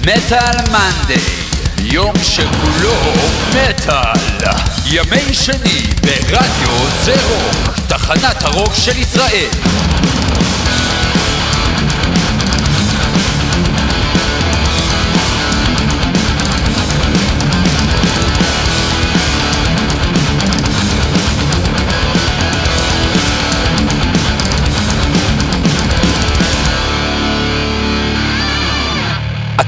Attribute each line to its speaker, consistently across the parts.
Speaker 1: מטאל מנדי, יום שכולו מטאל. ימי שני ברדיו זה רוק, תחנת הרוק של ישראל.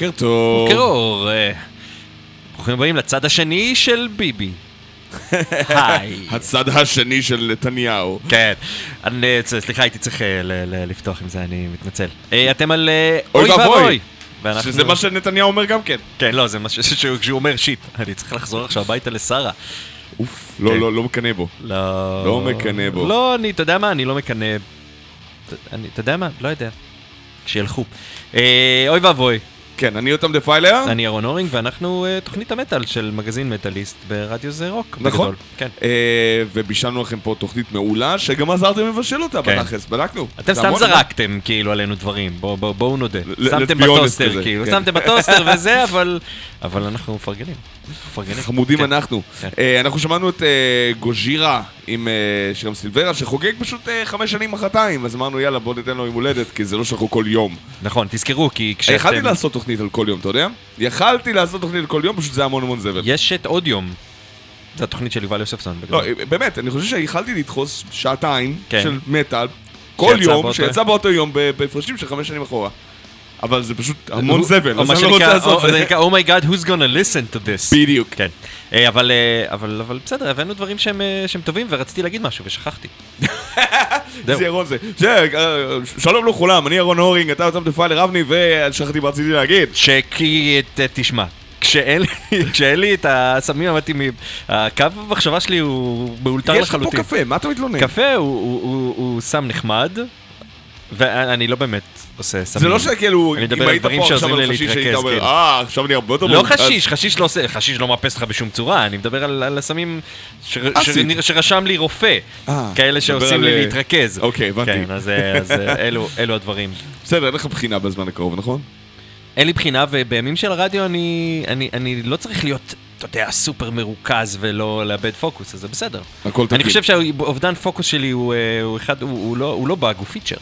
Speaker 2: בוקר טוב.
Speaker 3: בוקר אור. אה, ברוכים הבאים לצד השני של ביבי. היי.
Speaker 2: הצד השני של נתניהו.
Speaker 3: כן. אני, סליחה, הייתי צריך אה, ל- ל- לפתוח עם זה, אני מתנצל. אה, אתם על
Speaker 2: אוי ואבוי.
Speaker 3: ואנחנו-
Speaker 2: שזה מה שנתניהו אומר גם כן.
Speaker 3: כן, לא, זה מה שהוא אומר שיט. אני צריך לחזור עכשיו הביתה לשרה.
Speaker 2: אוף, לא,
Speaker 3: כן.
Speaker 2: לא, לא מקנא בו.
Speaker 3: לא...
Speaker 2: לא מקנא בו.
Speaker 3: לא, אני, אתה יודע מה? אני לא מקנא. אתה- יודע מה? לא יודע. שילכו. אוי ואבוי,
Speaker 2: כן, אני יותם דפיילר.
Speaker 3: אני ירון הורינג, ואנחנו אה, תוכנית המטאל של מגזין מטאליסט ברדיו זה רוק.
Speaker 2: נכון.
Speaker 3: בגדול. כן.
Speaker 2: אה, ובישלנו לכם פה תוכנית מעולה, שגם עזרתם לבשל אותה
Speaker 3: כן.
Speaker 2: בתכלס, בדקנו.
Speaker 3: אתם סתם זרקתם כאילו עלינו דברים, בואו בוא, בואו נודה.
Speaker 2: ל-
Speaker 3: שמתם בטוסטר כאילו,
Speaker 2: כן.
Speaker 3: שמתם בטוסטר וזה, אבל אבל אנחנו מפרגנים.
Speaker 2: חמודים
Speaker 3: כן.
Speaker 2: אנחנו.
Speaker 3: כן.
Speaker 2: אה, אנחנו שמענו את אה, גוז'ירה עם אה, שירם Silvera, שחוגג פשוט אה, חמש שנים מחרתיים, אז אמרנו יאללה בוא ניתן לו יום הולדת, כי זה לא שאנחנו כל יום.
Speaker 3: נכון, תזכרו, כי כשאתם...
Speaker 2: יכלתי לעשות תוכנית על כל יום, אתה יודע? יכלתי לעשות תוכנית על כל יום, פשוט זה המון המון זבל.
Speaker 3: יש את עוד יום. זו התוכנית של יובל יוספסון.
Speaker 2: לא, באמת, אני חושב שיכלתי לדחוס שעתיים
Speaker 3: כן.
Speaker 2: של מטאל, כל יום,
Speaker 3: באותו-
Speaker 2: שיצא באותו יום בהפרשים של חמש שנים אחורה. אבל זה פשוט המון זבל, אז אני לא רוצה לעשות את
Speaker 3: זה. נקרא, oh my god, who's gonna listen to this.
Speaker 2: בדיוק.
Speaker 3: כן. אה, אבל, אה, אבל, בסדר, הבאנו דברים שהם, אה, שהם טובים, ורציתי להגיד משהו, ושכחתי.
Speaker 2: זה ירון זה. שלום לכולם, אני ירון הורינג, אתה יוצא דפיילר אבני, ושכחתי מה רציתי להגיד.
Speaker 3: שכי, תשמע, כשאין לי- את הסמים המתאימים, הקו המחשבה שלי הוא מאולתר
Speaker 2: יש לך פה
Speaker 3: לחלוטין.
Speaker 2: קפה, מה אתה מתלונן?
Speaker 3: קפה הוא סם נחמד, ואני לא באמת עושה סמים.
Speaker 2: זה לא שכאילו,
Speaker 3: אני מדבר
Speaker 2: אם
Speaker 3: על
Speaker 2: היית
Speaker 3: דברים
Speaker 2: פה עכשיו על חשיש, היית אומר,
Speaker 3: כאילו.
Speaker 2: אה, עכשיו אני הרבה יותר
Speaker 3: לא
Speaker 2: מרוכז."
Speaker 3: חשיש, חשיש לא עושה, חשיש לא מאפס לך בשום צורה, אני מדבר על, על הסמים. ש, שרשם לי רופא,
Speaker 2: אה,
Speaker 3: כאלה שעושים לי
Speaker 2: אה,
Speaker 3: להתרכז.
Speaker 2: אוקיי, הבנתי.
Speaker 3: כן, אז, אה, אז אה, אלו, הדברים.
Speaker 2: בסדר, אין לך בחינה בזמן הקרוב, נכון?
Speaker 3: אין לי בחינה, ובימים של הרדיו אני, אני, אני לא צריך להיות, אתה יודע, סופר מרוכז ולא לאבד פוקוס, אז זה בסדר.
Speaker 2: הכל תקין.
Speaker 3: אני חושב שהאובדן פוקוס שלי הוא, אה, הוא אחד, הוא, הוא, לא, הוא לא באג, הוא פיצ'ר,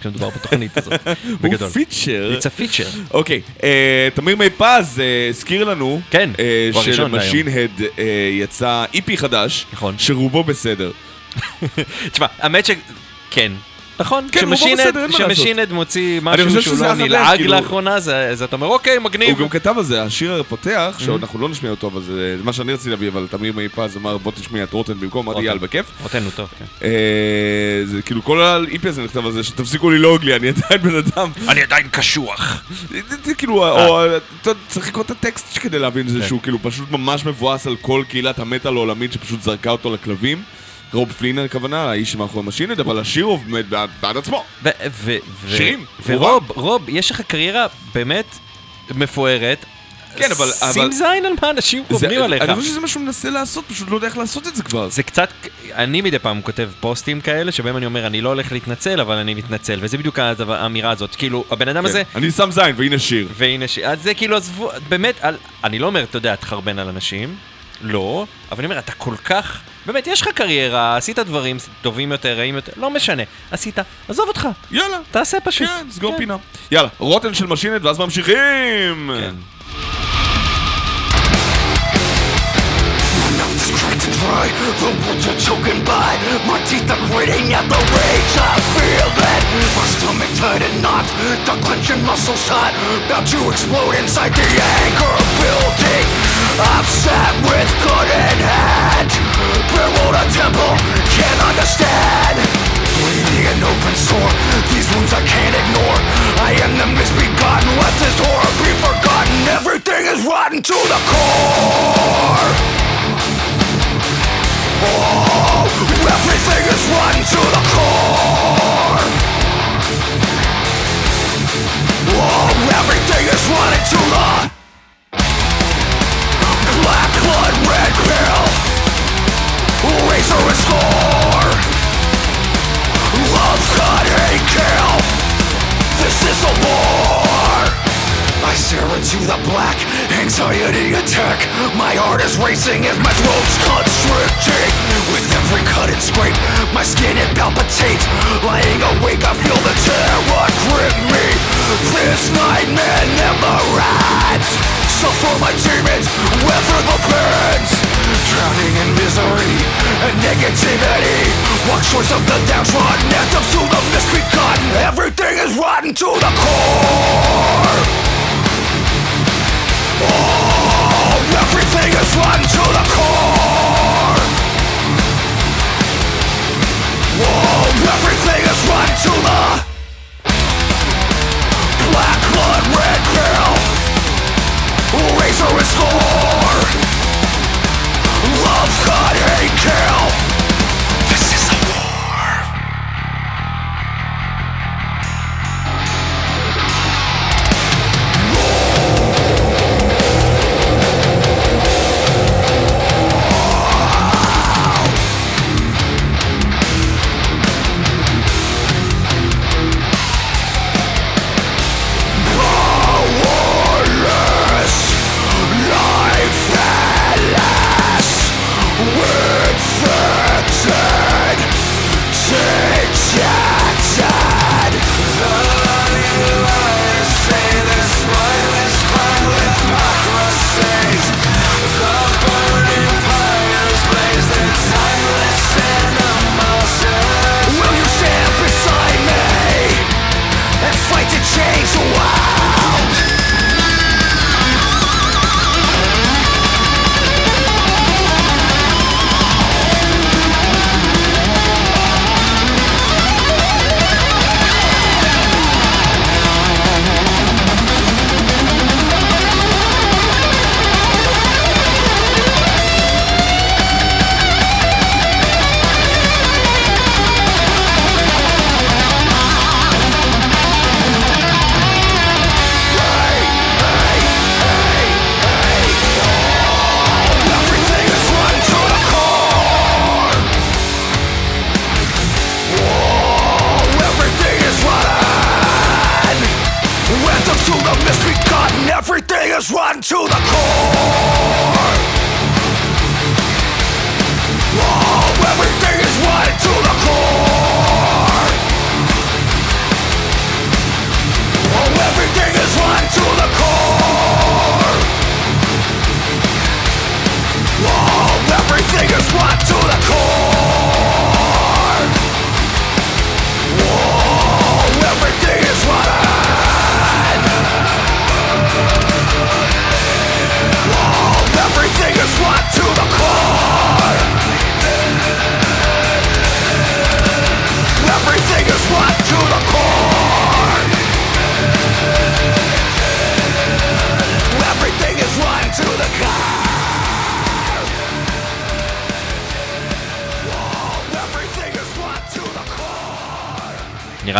Speaker 3: כשמדובר בתוכנית הזאת, בגדול.
Speaker 2: הוא פיצ'ר.
Speaker 3: It's a feature.
Speaker 2: אוקיי, אה, תמיר מי פז אה, הזכיר לנו,
Speaker 3: כן, הראשון להיום.
Speaker 2: שלמשין-הד אה, יצא EP חדש,
Speaker 3: נכון.
Speaker 2: שרובו בסדר.
Speaker 3: תשמע, האמת ש... כן. נכון,
Speaker 2: כן, כש Machine
Speaker 3: Head מוציא משהו שהוא לא נלעג
Speaker 2: כאילו-
Speaker 3: לאחרונה, אז אתה אומר, אוקיי, מגניב.
Speaker 2: הוא גם כתב על זה, השיר הפותח,
Speaker 3: Mm-hmm.
Speaker 2: שאנחנו לא נשמיע אותו, אבל זה מה שאני רציתי להביא, אבל תמיר מי פז אמר בוא תשמיע את Rotten במקום, אמרתי. יאללה, בכיף.
Speaker 3: Rotten הוא טוב, כן.
Speaker 2: אה, זה כאילו כל ה EP הזה נכתב על זה, שתפסיקו ללעוג לי, אני עדיין בן אדם.
Speaker 3: אני עדיין קשוח.
Speaker 2: זה- כאילו, או, אתה צריך לקרוא את הטקסט כדי להבין את זה
Speaker 3: אה. כן.
Speaker 2: שהוא כאילו פשוט ממש מבואס על כל קהילת המטאל העולמית שפשוט זרקה אותו לכלבים. רוב פלינר הכוונה, האיש מאחורי משינד, אבל השיר עומד בעד בעד עצמו. שירים,
Speaker 3: ורוב, רוב, יש לך קריירה באמת מפוארת.
Speaker 2: כן, אבל-
Speaker 3: שים
Speaker 2: אבל-
Speaker 3: זין על מה אנשים חוברים עליך.
Speaker 2: אני חושב שזה מה שהוא מנסה לעשות, פשוט לא יודע איך לעשות את זה כבר.
Speaker 3: זה קצת, אני מדי פעם כותב פוסטים כאלה, שבהם אני אומר, אני לא הולך להתנצל, אבל אני מתנצל, וזה בדיוק האמירה הזאת. כאילו, הבן אדם הזה,
Speaker 2: כן. אני שם זין, והנה שיר.
Speaker 3: והנה, ש... אז זה כאילו, עזבו, באמת, על... אני לא אומר, אתה יודע, תחרבן על אנשים, לא, אבל אני אומר, אתה כל כך, באמת, יש לך קריירה, עשית דברים טובים יותר, רעים יותר, לא משנה, עשית, עזוב אותך,
Speaker 2: יאללה.
Speaker 3: תעשה פשוט.
Speaker 2: כן, סגור
Speaker 3: כן.
Speaker 2: פינה. יאללה, רוטן של משינד, ואז ממשיכים!
Speaker 3: כן.
Speaker 1: The words are choking by My teeth are gritting at the rage, I feel it My stomach tight and knot, the clenching muscles tight About to explode inside the anger building I've sat with gun in hand Barreled a temple, can't understand. Bleeding an open sore, these wounds I can't ignore. I am the misbegotten, let this horror be forgotten. Everything is rotten to the core. Oh, everything is rotten to the core. Oh, everything is rotten to the black blood, red pill, razor and score. Love, cut, hate, kill. This is a war. I stare into the black, anxiety attack. My heart is racing as my throat's constricting. With every cut and scrape, my skin it palpitates. Lying awake, I feel the terror grip me. This nightmare never ends. Suffer my demons, weather the burns. Drowning in misery and negativity. Watch choice of the downtrodden, anthems to the misbegotten. Everything is rotten to the core. Oh, everything is rotten to the core. Whoa, everything is rotten to the black blood, red pill, razor and score. God he kill?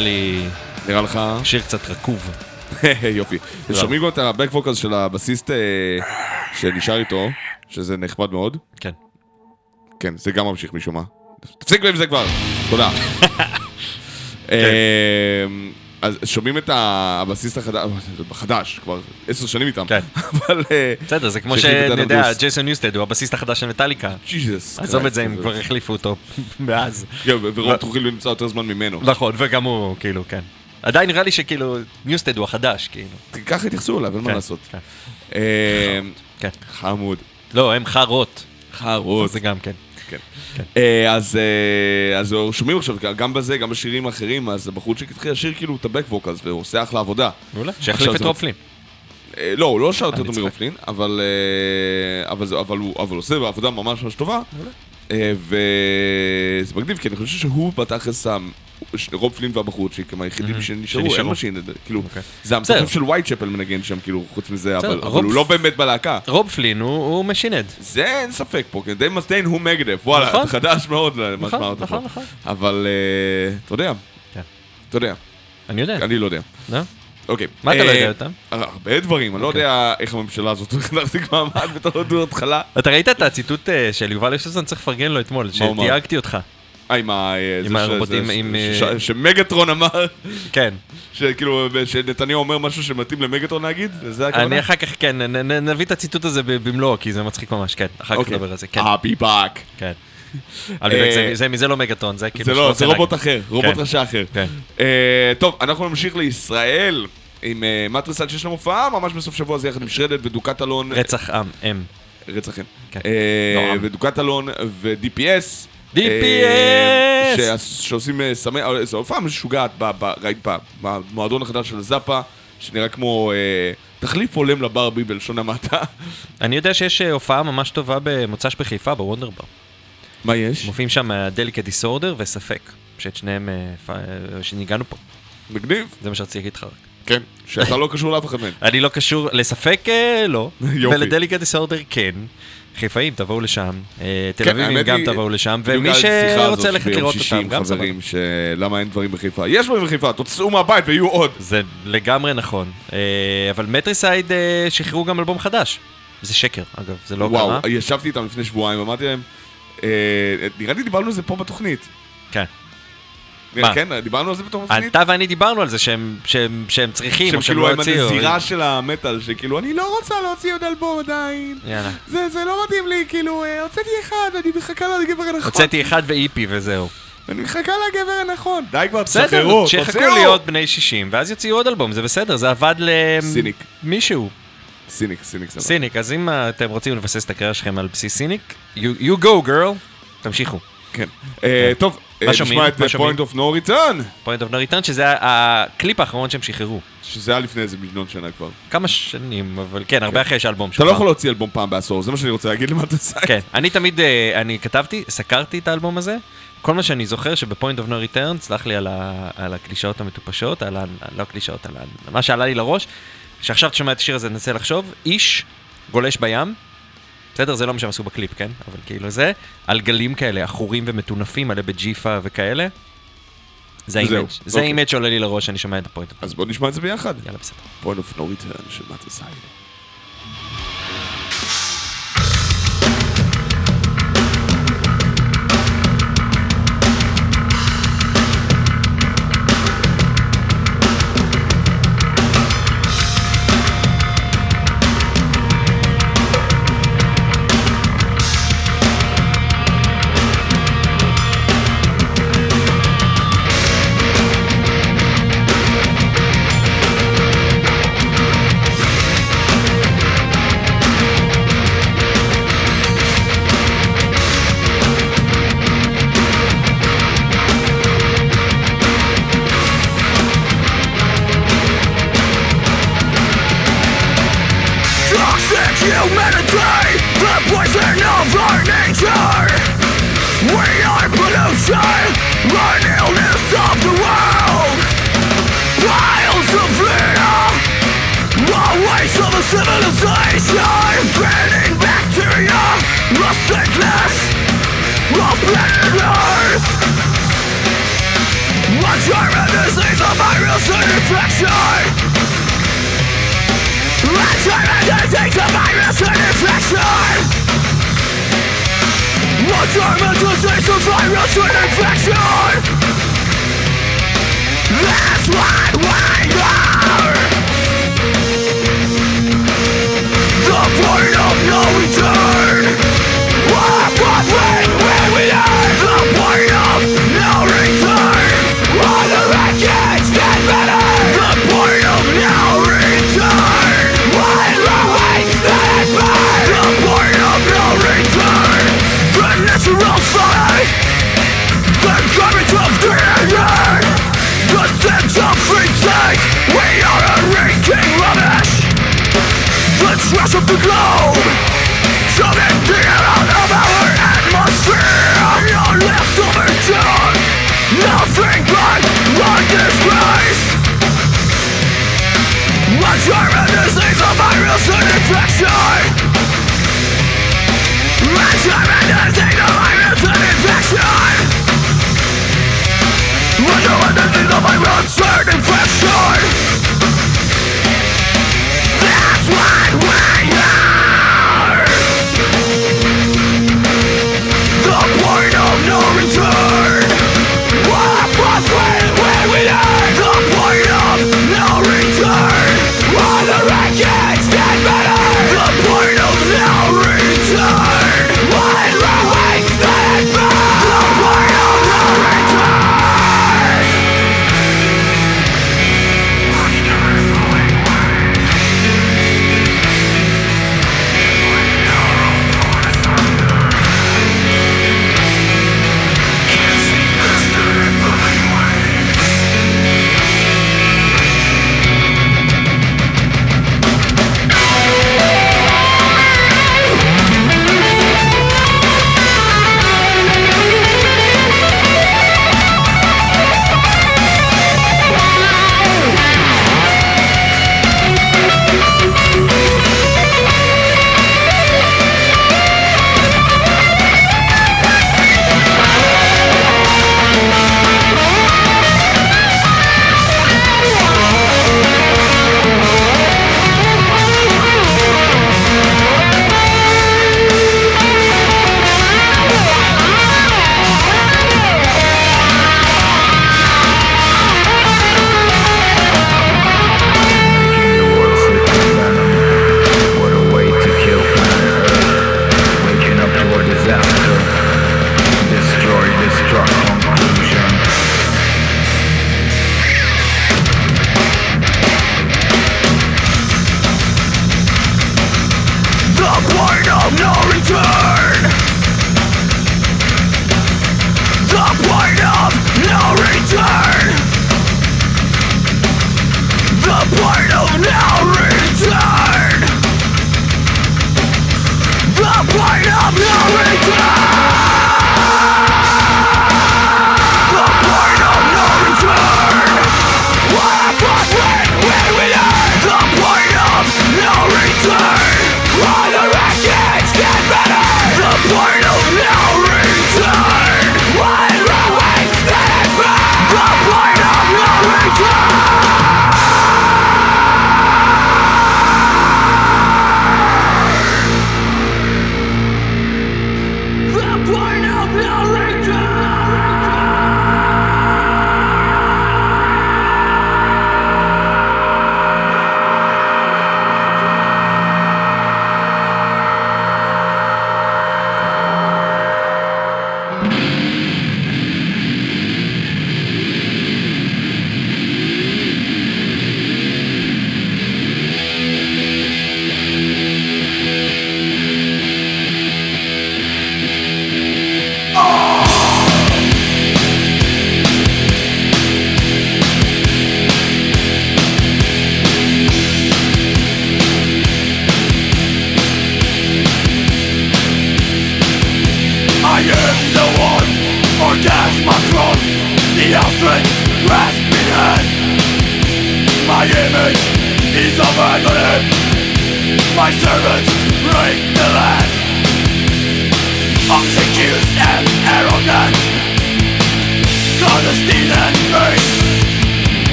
Speaker 3: נראה לי
Speaker 2: נראה לך?
Speaker 3: שיר קצת רקוב.
Speaker 2: יופי. שומעים גם את ה back vocals של הבסיסט אה, שנשאר איתו, שזה נחמד מאוד.
Speaker 3: כן.
Speaker 2: כן, זה גם ממשיך משום מה. תפסיק עם זה כבר, תודה. אז שומעים את ה- הבסיסט החדש, החדש, כבר עשר שנים איתם.
Speaker 3: כן.
Speaker 2: אבל... אה,
Speaker 3: בסדר, זה כמו שאני יודע. ג'ייסון ניוסטד הוא הבסיסט החדש של מטאליקה.
Speaker 2: ג'יזוס.
Speaker 3: עזוב את זה, הם כבר החליפו אותו מאז.
Speaker 2: כן, ורוב טרוחילו נמצא יותר זמן ממנו.
Speaker 3: נכון, וגם הוא, כאילו, כן. עדיין נראה לי שכאילו, ניוסטד הוא החדש, כאילו.
Speaker 2: ככה התייחסו אליו, אין מה
Speaker 3: כן,
Speaker 2: לעשות.
Speaker 3: כן.
Speaker 2: אה,
Speaker 3: כן.
Speaker 2: חמוד.
Speaker 3: לא, הם חרות.
Speaker 2: חרות.
Speaker 3: זה גם כן.
Speaker 2: כן. אה, אז אה, אז שומעים עכשיו, גם בזה, גם בשירים האחרים, אז הבחורצ'יק התחיל לשיר כאילו את ה back vocals, והוא עושה אחלה עבודה.
Speaker 3: מעולה. שיחליף את
Speaker 2: זה-
Speaker 3: רוב פלין.
Speaker 2: אה, לא, הוא לא שר יותר טוב.
Speaker 3: מרוב
Speaker 2: פלין, אבל אה, הוא עושה עבודה ממש ממש טובה. אה, וזה מגניב, כי אני חושב שהוא בתכלס שם, רוב פלין והבחורצ'יק הם היחידים שנשארו, אין. Machine, כאילו,
Speaker 3: אוקיי.
Speaker 2: זה. המתופף של Whitechapel מנגן שם, כאילו, חוץ מזה, אבל הוא לא באמת בלהקה.
Speaker 3: רוב פלין הוא Machine Head.
Speaker 2: זה אין ספק פה, דייב מסטיין הוא Megadeth, וואלה,
Speaker 3: נכון.
Speaker 2: חדש מאוד למה
Speaker 3: נכון,
Speaker 2: שאמרת
Speaker 3: נכון,
Speaker 2: פה. אבל אה, אתה יודע,
Speaker 3: כן.
Speaker 2: אתה יודע,
Speaker 3: אני יודע.
Speaker 2: אני לא יודע.
Speaker 3: לא?
Speaker 2: אוקיי.
Speaker 3: מה אתה לא
Speaker 2: אה,
Speaker 3: יודע אותם?
Speaker 2: הרבה דברים, אני לא
Speaker 3: אוקיי.
Speaker 2: יודע איך הממשלה הזאת הולכת להחזיק מעמד בתור התחלה.
Speaker 3: אתה ראית את הציטוט אה, של יובל ישוזון? צריך לפרגן לו אתמול,
Speaker 2: מה?
Speaker 3: שתייגתי אותך.
Speaker 2: אה, עם ה... אה,
Speaker 3: עם
Speaker 2: זה
Speaker 3: הרובוטים,
Speaker 2: זה-
Speaker 3: עם, אה,
Speaker 2: שמגטרון אמר,
Speaker 3: כן.
Speaker 2: שכאילו, שנתניהו אומר משהו שמתאים למגטרון להגיד? זה הכוונה?
Speaker 3: אני אחר כך, כן, נביא את הציטוט הזה במלואו, כי זה מצחיק ממש, כן. אחר כך
Speaker 2: אוקיי.
Speaker 3: נדבר על זה, כן.
Speaker 2: I'll be back.
Speaker 3: כן. זה-
Speaker 2: אה,
Speaker 3: זה- מזה לא מגטון, זה כאילו...
Speaker 2: זה לא, זה רובוט. אחר, רובוט
Speaker 3: כן.
Speaker 2: רשע אחר.
Speaker 3: כן.
Speaker 2: אה, טוב, אנחנו נמשיך לישראל עם אה, מטריסל שיש לנו הופעה ממש בסוף שבוע הזה יחד עם ודוקת אלון.
Speaker 3: רצח עם, אם.
Speaker 2: רצח אין.
Speaker 3: כן.
Speaker 2: אה,
Speaker 3: לא,
Speaker 2: אלון ו-DPS.
Speaker 3: DPS!
Speaker 2: אה, שעושים אה, סמי... אה, זו הופעה משוגעת, ראית ב- במועדון החדש של זאפה, שנראה כמו תחליף הולם לברבי בלשון המעטה.
Speaker 3: אני יודע שיש הופעה ממש טובה במוצ"ש בחיפה, בוונדרבר.
Speaker 2: מה יש?
Speaker 3: מופיעים שם דליקה דיסורדר וספק, שאת שניהם, שניגענו פה.
Speaker 2: מגניב.
Speaker 3: זה מה שרציתי להגיד לך רק.
Speaker 2: כן. שאתה לא קשור לאף אחד מהם.
Speaker 3: אני לא קשור, לספק לא,
Speaker 2: יופי.
Speaker 3: ולדליקה דיסורדר כן. חיפאים, תבואו לשם, אה, תל
Speaker 2: כן,
Speaker 3: אביבים
Speaker 2: האמת
Speaker 3: גם תבואו לשם, ומי שרוצה ללכת לראות אותם, גם סבבה.
Speaker 2: חברים, שלמה אין דברים בחיפה. יש דברים בחיפה, תצאו מהבית ויהיו עוד.
Speaker 3: זה לגמרי נכון, אה, אבל מטריסייד אה, שחררו גם אלבום חדש. זה שקר, אגב, זה לא
Speaker 2: וואו,
Speaker 3: קרה.
Speaker 2: ישבתי איתם לפני שבועיים, אמרתי להם, אה, נראה לי דיברנו על זה פה בתוכנית.
Speaker 3: כן. מה?
Speaker 2: כן, דיברנו על זה בתור בתוכנית.
Speaker 3: אתה ואני דיברנו על זה שהם- שהם שהם צריכים,
Speaker 2: שהם
Speaker 3: או שהם
Speaker 2: כאילו
Speaker 3: לא הוציאו.
Speaker 2: הנזירה של המטאל, שכאילו, אני לא רוצה להוציא עוד אלבום עדיין.
Speaker 3: יאללה.
Speaker 2: זה, זה לא מתאים לי, כאילו, אה, הוצאתי אחד, אני מחכה לגבר הנכון.
Speaker 3: הוצאתי אחד ו EP וזהו.
Speaker 2: אני מחכה לגבר הנכון. די כבר,
Speaker 3: בסדר,
Speaker 2: תשחררו,
Speaker 3: שיחכו
Speaker 2: תוציאו.
Speaker 3: להיות בני 60, ואז יוציאו עוד אלבום, זה בסדר, זה עבד. למישהו.
Speaker 2: Cynic, Cynic סבבה.
Speaker 3: Cynic, אז אם אתם רוצים לבסס את הקריירה שלכם על בסיס Cynic, you you go girl, תמשיכו.
Speaker 2: כן. אה, טוב, אה,
Speaker 3: מה שומעים?
Speaker 2: נשמע את? Point of No Return,
Speaker 3: point of no return, שזה הקליפ האחרון שהם שחררו.
Speaker 2: שזה היה לפני איזה מיליון שנה כבר.
Speaker 3: כמה שנים, אבל כן, הרבה אחרי שהאלבום
Speaker 2: אתה
Speaker 3: שלך.
Speaker 2: לא יכול להוציא אלבום פעם בעשור, זה מה שאני רוצה להגיד ל Matricide.
Speaker 3: כן, אני תמיד, אה, אני כתבתי, סקרתי את האלבום הזה, כל מה שאני זוכר שב Point of No Return, סלח לי על, הקלישאות המטופשות, על ה... לא הקלישאות, על מה שעלה לי לראש, שעכשיו אתה שומע את השיר הזה, ננסה לחשוב, איש גולש בים, בסדר, זה לא מה שהם עשו בקליפ, כן? אבל כאילו זה, על גלים כאלה, עכורים ומטונפים, מלא בג'יפה וכאלה. זה
Speaker 2: ה
Speaker 3: image, זה
Speaker 2: אוקיי.
Speaker 3: ה image שעולה לי לראש שאני שומע את ה Point.
Speaker 2: אז בוא נשמע את זה ביחד.
Speaker 3: יאללה, בסדר.
Speaker 2: Point of No Return של
Speaker 1: Matricide. disease virus infection! Disease virus infection! That's what we are The point of no crush of the globe. Coming down out of our atmosphere. Your leftover tone Nothing but one disgrace. A germ disease, a virus, an infection. A germ disease, a virus, an infection. A germ disease, a virus, an infection.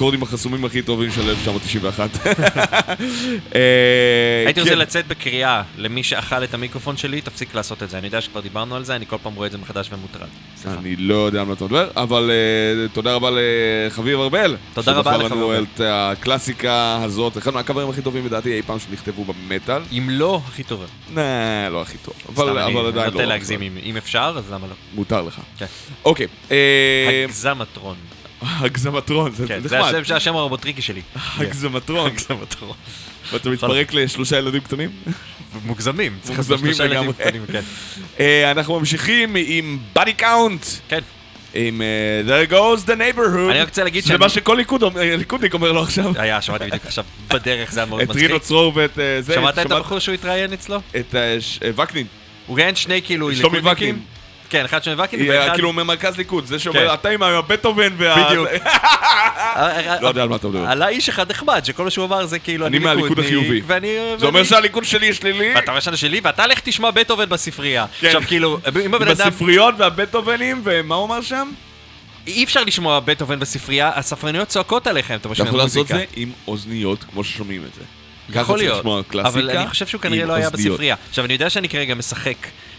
Speaker 2: האקורדים החסומים הכי טובים של 1991. אה,
Speaker 3: הייתי
Speaker 2: כן.
Speaker 3: רוצה לצאת בקריאה למי שאכל את המיקרופון שלי, תפסיק לעשות את זה. אני יודע שכבר דיברנו על זה, אני כל פעם רואה את זה מחדש ומוטרד.
Speaker 2: אני לא יודע על מה אתה מדבר, אבל אה, תודה רבה לחביב ארבל.
Speaker 3: תודה רבה
Speaker 2: שבחר
Speaker 3: לחביב
Speaker 2: לנו. את הקלאסיקה הזאת, אחד מהקברים הכי טובים לדעתי אי פעם שנכתבו במטאל.
Speaker 3: אם לא, הכי טובה.
Speaker 2: נה, לא הכי טוב,
Speaker 3: סתם,
Speaker 2: אבל
Speaker 3: אני
Speaker 2: עדיין לא.
Speaker 3: נוטה להגזים, אם- אם אפשר, אז למה לא?
Speaker 2: מותר לך.
Speaker 3: כן.
Speaker 2: אוקיי, אה,
Speaker 3: הגזמטרון.
Speaker 2: הגזמטרון, זה
Speaker 3: כן, זה
Speaker 2: נחמד.
Speaker 3: השם- זה השם הרובוטריקי שלי.
Speaker 2: הגזמטרון.
Speaker 3: הגזמטרון.
Speaker 2: ואתה מתפרק לשלושה ילדים קטנים?
Speaker 3: מוגזמים.
Speaker 2: מוגזמים לגמרי.
Speaker 3: כן.
Speaker 2: אה, אנחנו ממשיכים עם Body Count.
Speaker 3: כן.
Speaker 2: עם אה, There goes the neighborhood.
Speaker 3: אני רק רוצה להגיד
Speaker 2: זה
Speaker 3: שאני-
Speaker 2: מה שכל ליכודניק אומר לו עכשיו.
Speaker 3: היה, שמעתי בדיוק עכשיו בדרך, זה היה מאוד
Speaker 2: את
Speaker 3: מצחיק.
Speaker 2: רינו צרור ואת אה, זה.
Speaker 3: שמעת את הבחור שהוא התראיין אצלו?
Speaker 2: את וקנין.
Speaker 3: הוא ראיין שני כאילו ליכודניקים. כן, אחד
Speaker 2: היא,
Speaker 3: ואחד...
Speaker 2: כאילו ממרכז ליכוד, זה
Speaker 3: כן.
Speaker 2: שאומר, אתה עם הבטהובן וה...
Speaker 3: בדיוק.
Speaker 2: לא יודע על מה אתה מדבר.
Speaker 3: עלה איש אחד נחמד, שכל מה שהוא אמר זה כאילו
Speaker 2: אני
Speaker 3: אני
Speaker 2: מהליכוד החיובי. זה אומר שהליכוד שלי שלילי.
Speaker 3: ואתה אומר שאני שלי, ואתה לך תשמע בטהובן בספרייה.
Speaker 2: כן.
Speaker 3: עכשיו כאילו, אם הבן אדם...
Speaker 2: בספריות והבטהובנים, ומה הוא אמר שם?
Speaker 3: אי אפשר לשמוע בטהובן בספרייה, הספרניות צועקות עליכם, אתה
Speaker 2: אתה
Speaker 3: משמע
Speaker 2: יכול לעשות
Speaker 3: מוזיקה.
Speaker 2: זה עם אוזניות, כמו ששומעים את זה.
Speaker 3: יכול להיות, אבל אני חושב שהוא כנראה לא היה. בספרייה. עכשיו, אני יודע שאני כרגע משחק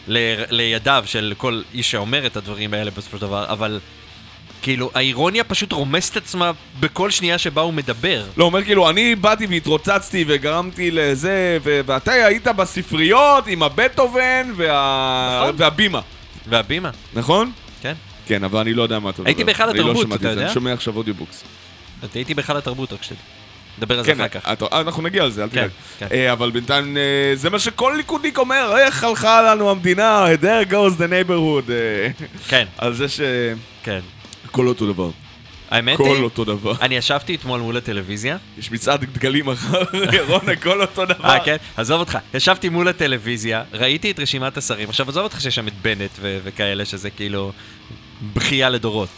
Speaker 3: ל- לידיו של כל איש שאומר את הדברים האלה בסופו של דבר, אבל כאילו, האירוניה פשוט רומסת עצמה בכל שנייה שבה הוא מדבר.
Speaker 2: לא, אומר כאילו, אני באתי והתרוצצתי וגרמתי לזה, ו- ואתה היית בספריות עם הבטהובן וה...
Speaker 3: נכון.
Speaker 2: והבימה,
Speaker 3: והבימה,
Speaker 2: נכון?
Speaker 3: כן.
Speaker 2: כן, אבל אני לא יודע מה אתה מדבר.
Speaker 3: הייתי בהיכל
Speaker 2: אני לא
Speaker 3: התרבות,
Speaker 2: שמעתי
Speaker 3: אתה
Speaker 2: את זה,
Speaker 3: יודע?
Speaker 2: אני שומע עכשיו אודיובוקס.
Speaker 3: הייתי בהיכל התרבות, רק שתדע. נדבר על זה
Speaker 2: כן,
Speaker 3: אחר כך.
Speaker 2: אתה- אנחנו נגיע לזה, אל
Speaker 3: כן,
Speaker 2: תדאג.
Speaker 3: כן.
Speaker 2: אה, אבל בינתיים אה, זה מה שכל ליכודניק אומר, איך הלכה לנו המדינה, there goes the neighborhood. אה,
Speaker 3: כן,
Speaker 2: על זה שהכל
Speaker 3: כן.
Speaker 2: אותו דבר.
Speaker 3: האמת
Speaker 2: הכל
Speaker 3: היא,
Speaker 2: אותו דבר.
Speaker 3: אני ישבתי אתמול מול הטלוויזיה.
Speaker 2: יש מצעד דגלים מחר, ירון, הכל אותו דבר.
Speaker 3: אה, כן? עזוב אותך. ישבתי מול הטלוויזיה, ראיתי את רשימת השרים. עכשיו, עזוב אותך שיש שם את בנט וכאלה, שזה כאילו בכייה לדורות.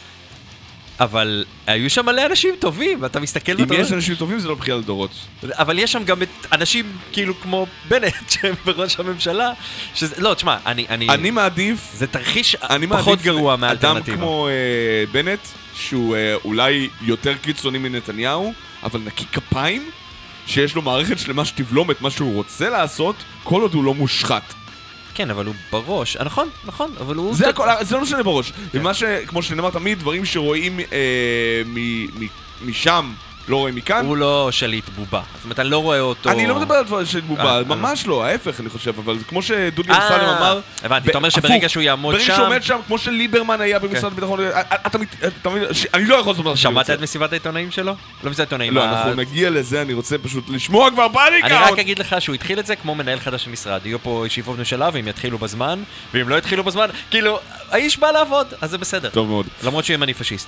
Speaker 3: אבל היו שם מלא אנשים טובים, ואתה מסתכל
Speaker 2: אם
Speaker 3: ואתה
Speaker 2: יש
Speaker 3: אומר...
Speaker 2: אנשים טובים זה לא בחייה לדורות.
Speaker 3: אבל יש שם גם את אנשים כאילו כמו בנט, שהם בראש הממשלה, שזה... לא, תשמע, אני... אני...
Speaker 2: אני מעדיף
Speaker 3: זה תרחיש
Speaker 2: אני
Speaker 3: פחות
Speaker 2: מעדיף
Speaker 3: גרוע
Speaker 2: אדם
Speaker 3: מהאלטרנטיבה.
Speaker 2: כמו אה, בנט, שהוא אה, אולי יותר קיצוני מנתניהו, אבל נקי כפיים, שיש לו מערכת שלמה שתבלום את מה שהוא רוצה לעשות, כל עוד הוא לא מושחת.
Speaker 3: כן, אבל הוא בראש. אה, נכון, נכון, אבל הוא...
Speaker 2: זה הכל, זה לא משנה בראש. ומה ש... כמו שנאמר תמיד, דברים שרואים אה, משם, לא רואים מכאן.
Speaker 3: הוא לא שליט בובה. זאת אומרת, אני לא רואה אותו...
Speaker 2: אני לא מדבר על דברים של בובה,
Speaker 3: אה,
Speaker 2: ממש לא, ההפך אני חושב, אבל כמו שדודי
Speaker 3: אה,
Speaker 2: אמסלם אמר...
Speaker 3: הבנתי, אתה אומר שברגע שהוא יעמוד
Speaker 2: ברגע
Speaker 3: שם-
Speaker 2: שהוא עומד שם, כמו שליברמן היה במשרד הביטחון, אה, אתה מבין, אני לא יכול לעשות מה
Speaker 3: שמעת. את מסיבת העיתונאים שלו? לא מסיבת העיתונאים.
Speaker 2: לא, אנחנו נגיע לזה, אני רוצה פשוט לשמוע כבר פאניקה!
Speaker 3: אני רק אגיד לך שהוא התחיל את זה כמו מנהל חדש במשרד. יהיו פה ישיבות ממשלה והם יתחילו בזמן, ואם לא יתחילו בזמן, כאילו, האיש בא לעבוד, אז זה בסדר.
Speaker 2: טוב מאוד.
Speaker 3: למרות שהוא ימני פשיסט.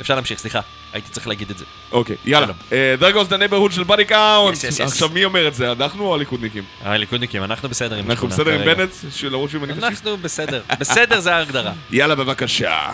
Speaker 3: אפשר להמשיך, סליחה. הייתי צריך להגיד את זה.
Speaker 2: אוקיי, יאללה.
Speaker 3: שלום.
Speaker 2: אה, There goes the neighborhood של Body Count.
Speaker 3: Yes, yes, yes.
Speaker 2: עכשיו מי אומר את זה, אנחנו או הליכודניקים?
Speaker 3: הליכודניקים, אנחנו בסדר עם
Speaker 2: אנחנו בסדר עם. בנט, שלמרות שהוא פשיסט?
Speaker 3: אנחנו בסדר. בסדר זה ההגדרה.
Speaker 2: יאללה, בבקשה.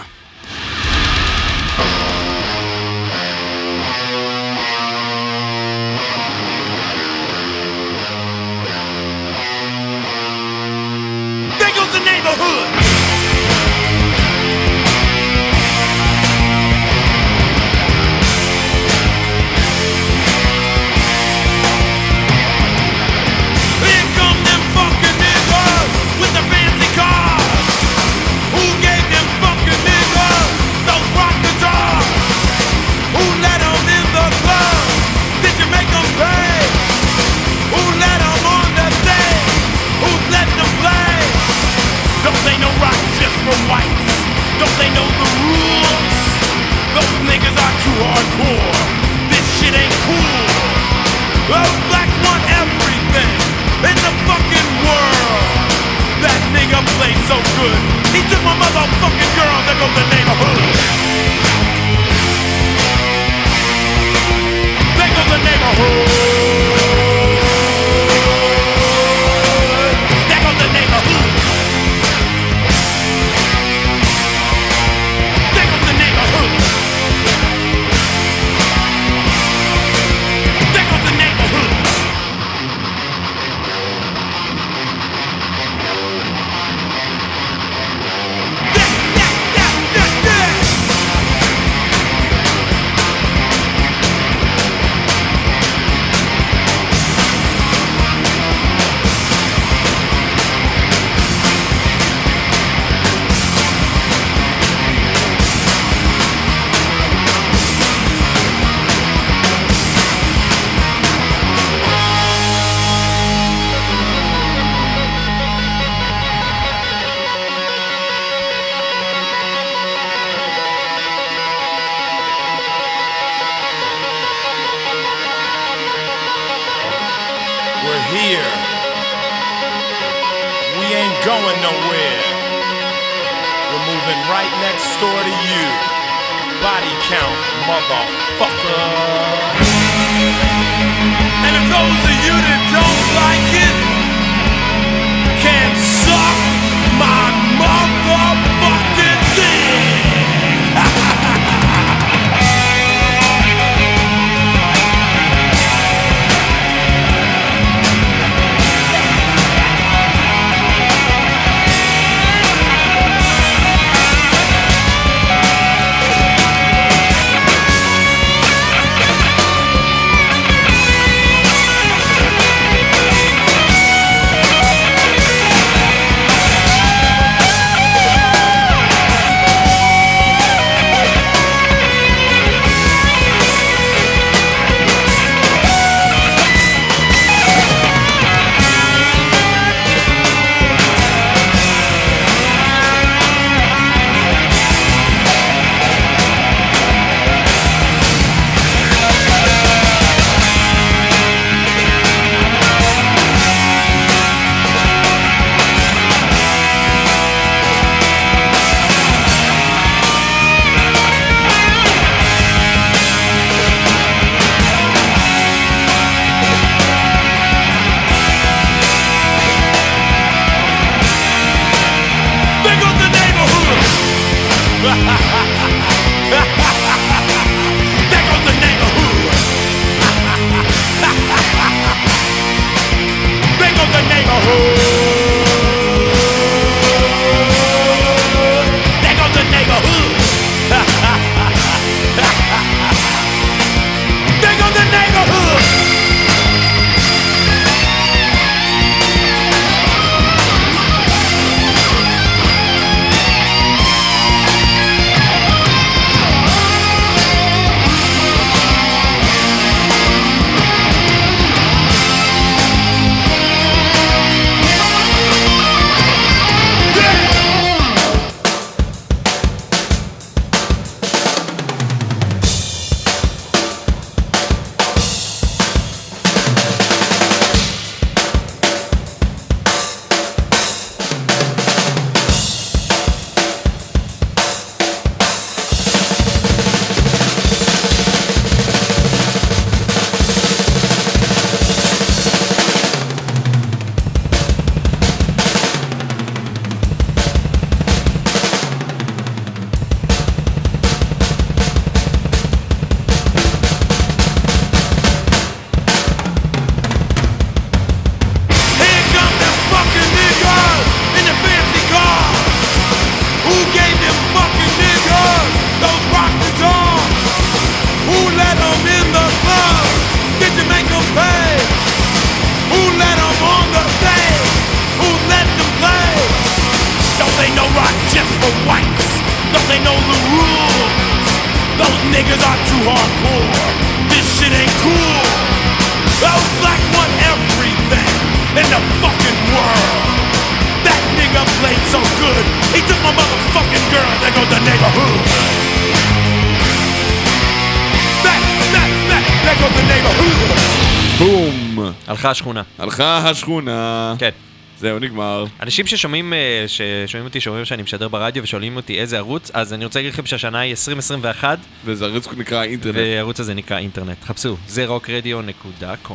Speaker 3: הלכה השכונה. כן.
Speaker 2: זהו, נגמר.
Speaker 3: אנשים ששומעים, אה, ששומעים אותי, שאומרים שאני משדר ברדיו ושואלים אותי איזה ערוץ, אז אני רוצה להגיד לכם שהשנה היא 2021,
Speaker 2: וזה ערוץ נקרא אינטרנט.
Speaker 3: והערוץ הזה נקרא אינטרנט. חפשו, זה rockradio.com.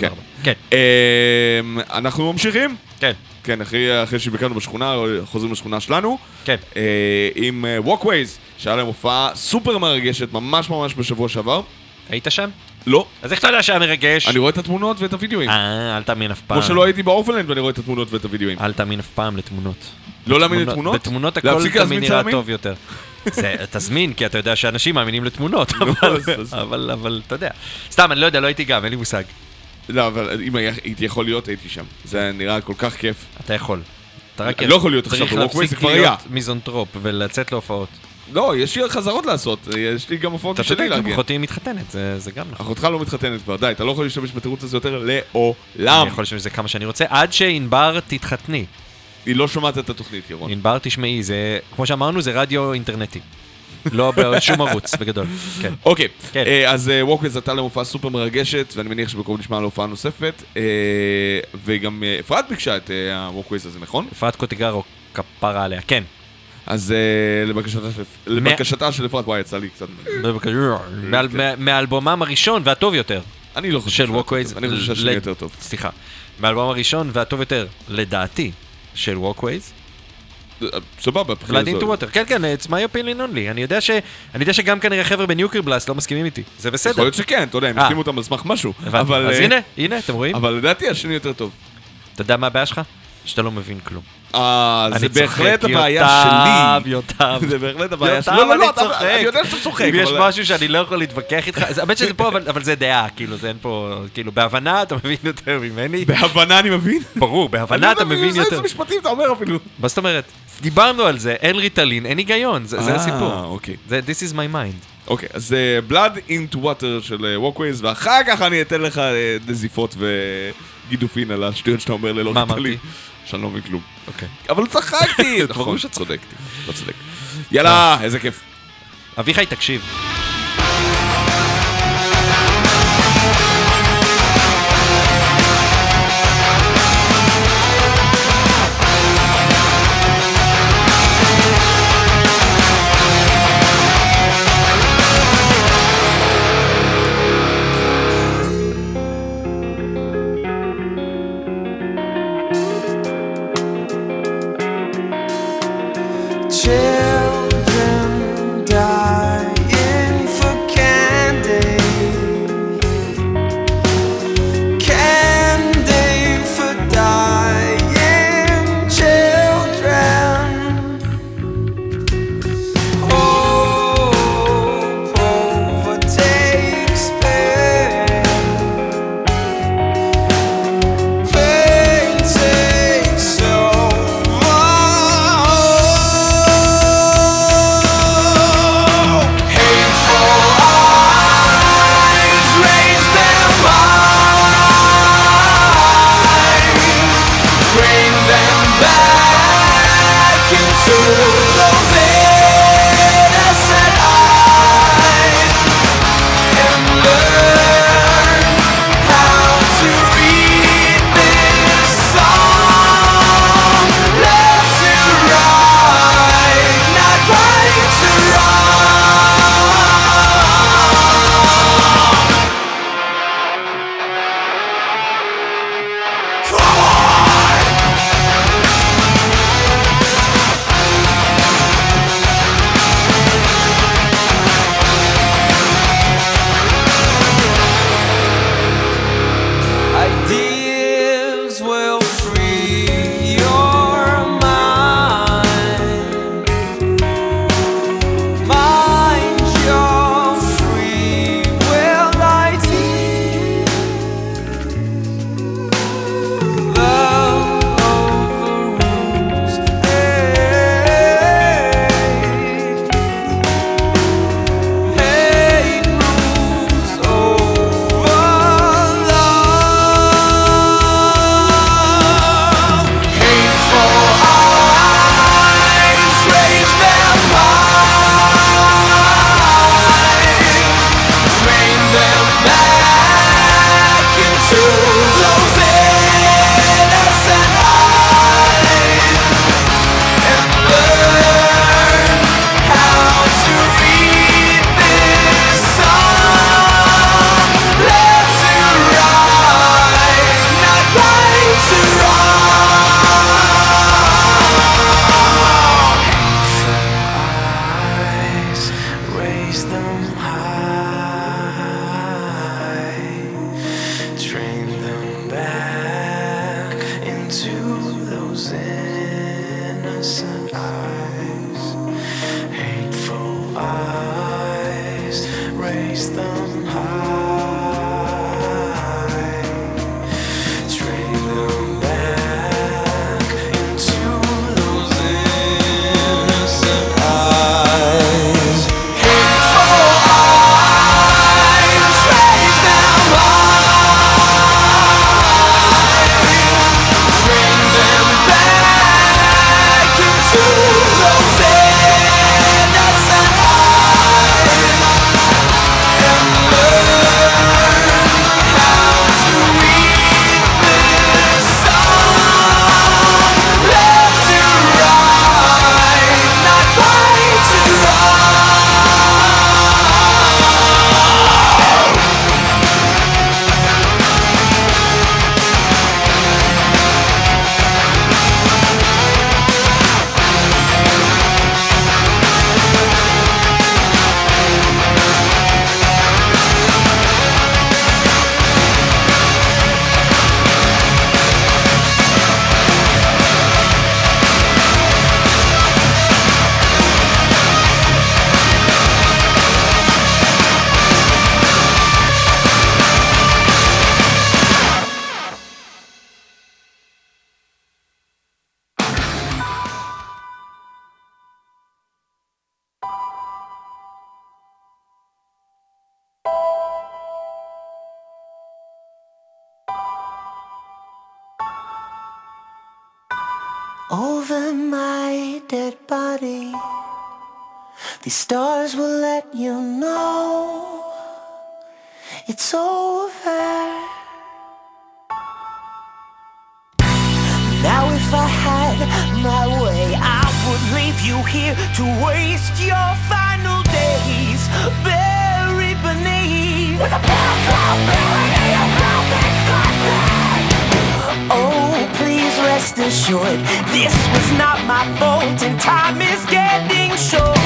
Speaker 2: כן.
Speaker 3: כן,
Speaker 2: אמ, אנחנו ממשיכים.
Speaker 3: כן,
Speaker 2: כן, אחרי, אחרי שביקרנו בשכונה, חוזרים לשכונה שלנו.
Speaker 3: כן.
Speaker 2: אה, עם אה, Walkways, שהיה להם הופעה סופר מרגשת, ממש ממש בשבוע שעבר.
Speaker 3: היית שם?
Speaker 2: לא,
Speaker 3: אז איך אתה יודע שהיה מרגש?
Speaker 2: אני רואה את התמונות ואת הווידאוים.
Speaker 3: אה, אל תאמין אף פעם.
Speaker 2: כמו שלא הייתי ב-Orphaned Land ואני רואה את התמונות ואת הווידאוים.
Speaker 3: אל תאמין אף פעם לתמונות.
Speaker 2: לא להאמין
Speaker 3: תמונות-
Speaker 2: לתמונות?
Speaker 3: בתמונות הכל
Speaker 2: להפסיק
Speaker 3: תמיד נראה? טוב יותר. זה, תזמין, כי אתה יודע שאנשים מאמינים לתמונות,
Speaker 2: נו,
Speaker 3: אבל- אבל, אתה יודע. סתם, אני לא יודע, לא הייתי גם, אין לי מושג.
Speaker 2: לא, אבל אם היה- הייתי יכול להיות, הייתי שם. זה נראה כל כך כיף.
Speaker 3: אתה יכול. אתה רק
Speaker 2: לא יכול להיות עכשיו
Speaker 3: צריך
Speaker 2: ב-Walkways, זה
Speaker 3: להפסיק
Speaker 2: כבר
Speaker 3: להיות
Speaker 2: היה.
Speaker 3: מיזונטרופ ולצאת להופעות.
Speaker 2: לא, יש לי חזרות לעשות, יש לי גם הופעות
Speaker 3: אתה
Speaker 2: שלי
Speaker 3: צודק, גם
Speaker 2: לארגן.
Speaker 3: אחותי מתחתנת, זה זה גם נכון.
Speaker 2: אחותך לא מתחתנת כבר, די, אתה לא יכול להשתמש בתירוץ הזה יותר לעולם.
Speaker 3: אני יכול להשתמש בזה כמה שאני רוצה, עד שענבר תתחתני.
Speaker 2: היא לא שומעת את התוכנית, ירון.
Speaker 3: ענבר תשמעי, זה, כמו שאמרנו, זה רדיו אינטרנטי. לא בשום ערוץ, בגדול. כן.
Speaker 2: אוקיי,
Speaker 3: כן.
Speaker 2: אה, אז Walkways הייתה להם הופעה סופר מרגשת, ואני מניח שבקרוב נשמע על הופעה נוספת. אה, וגם אה, אפרת ביקשה את הווקוויז הזה, נכון?
Speaker 3: אפרת קוטיגרו, כפרה עליה, כן.
Speaker 2: אז אה, לבקשתה של- אפרת, וואי, יצא לי קצת...
Speaker 3: מה- מאלבומם הראשון והטוב יותר
Speaker 2: אני לא חושב
Speaker 3: של
Speaker 2: Walkways. אני חושב שהשני יותר טוב.
Speaker 3: סליחה. מהאלבום הראשון והטוב יותר, לדעתי, של Walkways.
Speaker 2: אה, סבבה,
Speaker 3: Into
Speaker 2: the.
Speaker 3: Water, כן, כן, it's my opinion only. אני יודע ש- אני יודע שגם כנראה חבר'ה ב-Nuclear Blast לא מסכימים איתי. זה
Speaker 2: יכול
Speaker 3: בסדר.
Speaker 2: להיות שכן, אתה יודע, הם
Speaker 3: אה.
Speaker 2: החתימו אותם על סמך משהו. אבל,
Speaker 3: אז
Speaker 2: אה,
Speaker 3: הנה, הנה, אתם רואים?
Speaker 2: אבל לדעתי השני יותר טוב.
Speaker 3: אתה יודע מה הבעיה שלך? שאתה לא מבין כלום.
Speaker 2: אה, זה
Speaker 3: אני
Speaker 2: בהחלט הבעיה
Speaker 3: יותם,
Speaker 2: שלי.
Speaker 3: יותם.
Speaker 2: זה בהחלט הבעיה
Speaker 3: יותם,
Speaker 2: שלי. לא, לא,
Speaker 3: אני
Speaker 2: לא,
Speaker 3: צוחק.
Speaker 2: אני יודע שאתה צוחק.
Speaker 3: אם יש משהו שאני לא יכול להתווכח איתך, האמת שזה פה, אבל זה דעה, כאילו, זה אין פה, כאילו, בהבנה אתה מבין יותר ממני.
Speaker 2: בהבנה אני מבין.
Speaker 3: ברור, בהבנה אתה מבין יותר.
Speaker 2: איזה משפטים אתה אומר אפילו.
Speaker 3: מה זאת אומרת? דיברנו על זה, אין ריטלין, אין היגיון, זה זה
Speaker 2: אה,
Speaker 3: הסיפור.
Speaker 2: אוקיי.
Speaker 3: זה This is my mind.
Speaker 2: אוקיי, אז אה, Blood into Water של Walkways, ואחר כך אני אתן לך אה, נזיפות וגידופין על השטויות שאתה אומר ללא
Speaker 3: מה
Speaker 2: ריטלין.
Speaker 3: אמרתי?
Speaker 2: שאני לא מבין כלום.
Speaker 3: אוקיי.
Speaker 2: אבל צחקתי! נכון,
Speaker 3: ברור
Speaker 2: צודק. לא צודק. יאללה, איזה כיף.
Speaker 3: אביחי, תקשיב.
Speaker 1: The stars will let you know it's over. Now if I had my way, I would leave you here to waste your final days buried beneath. With a pillow, mirror, your perfect Oh please rest assured This was not my fault and time is getting short.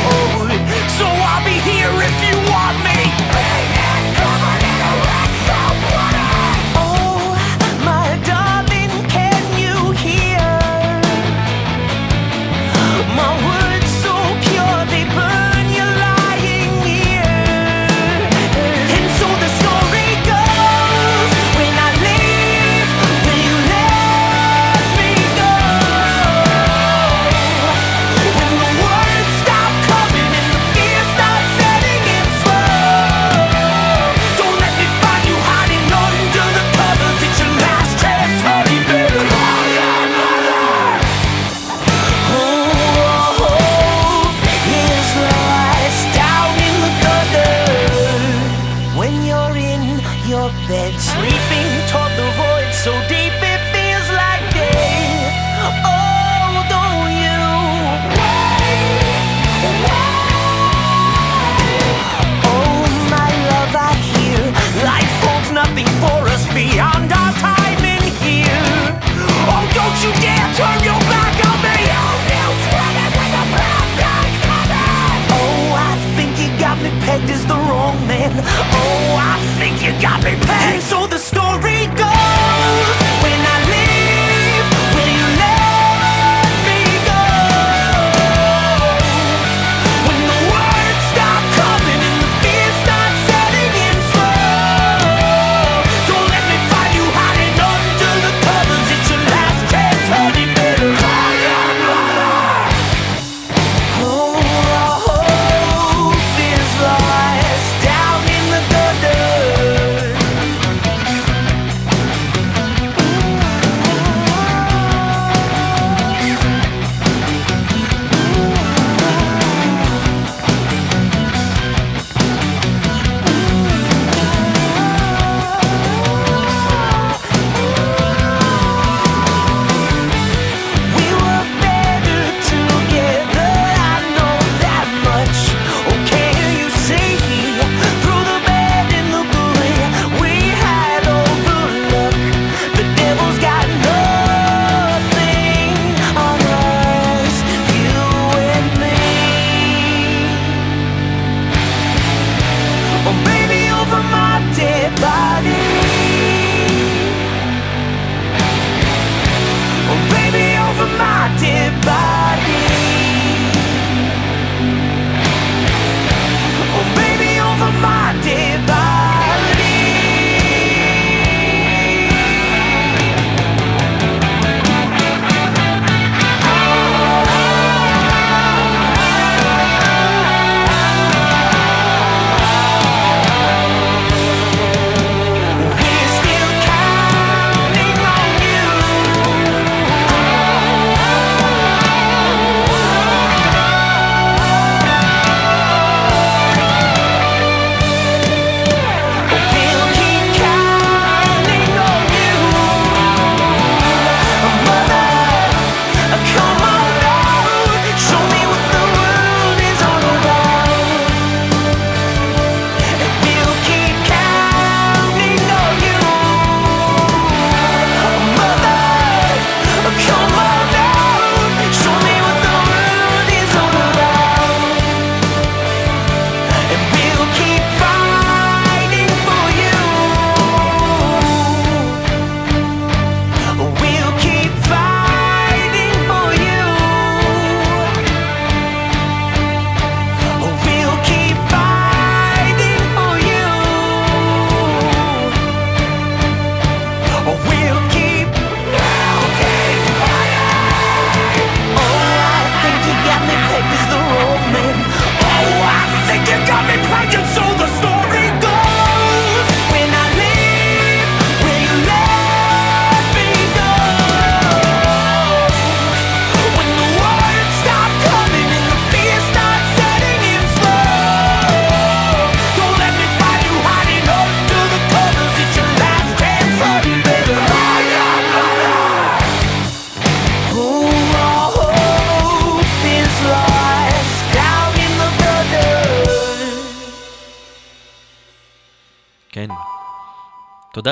Speaker 1: So I'll be here if you want me. you got me pegged. And so the story goes.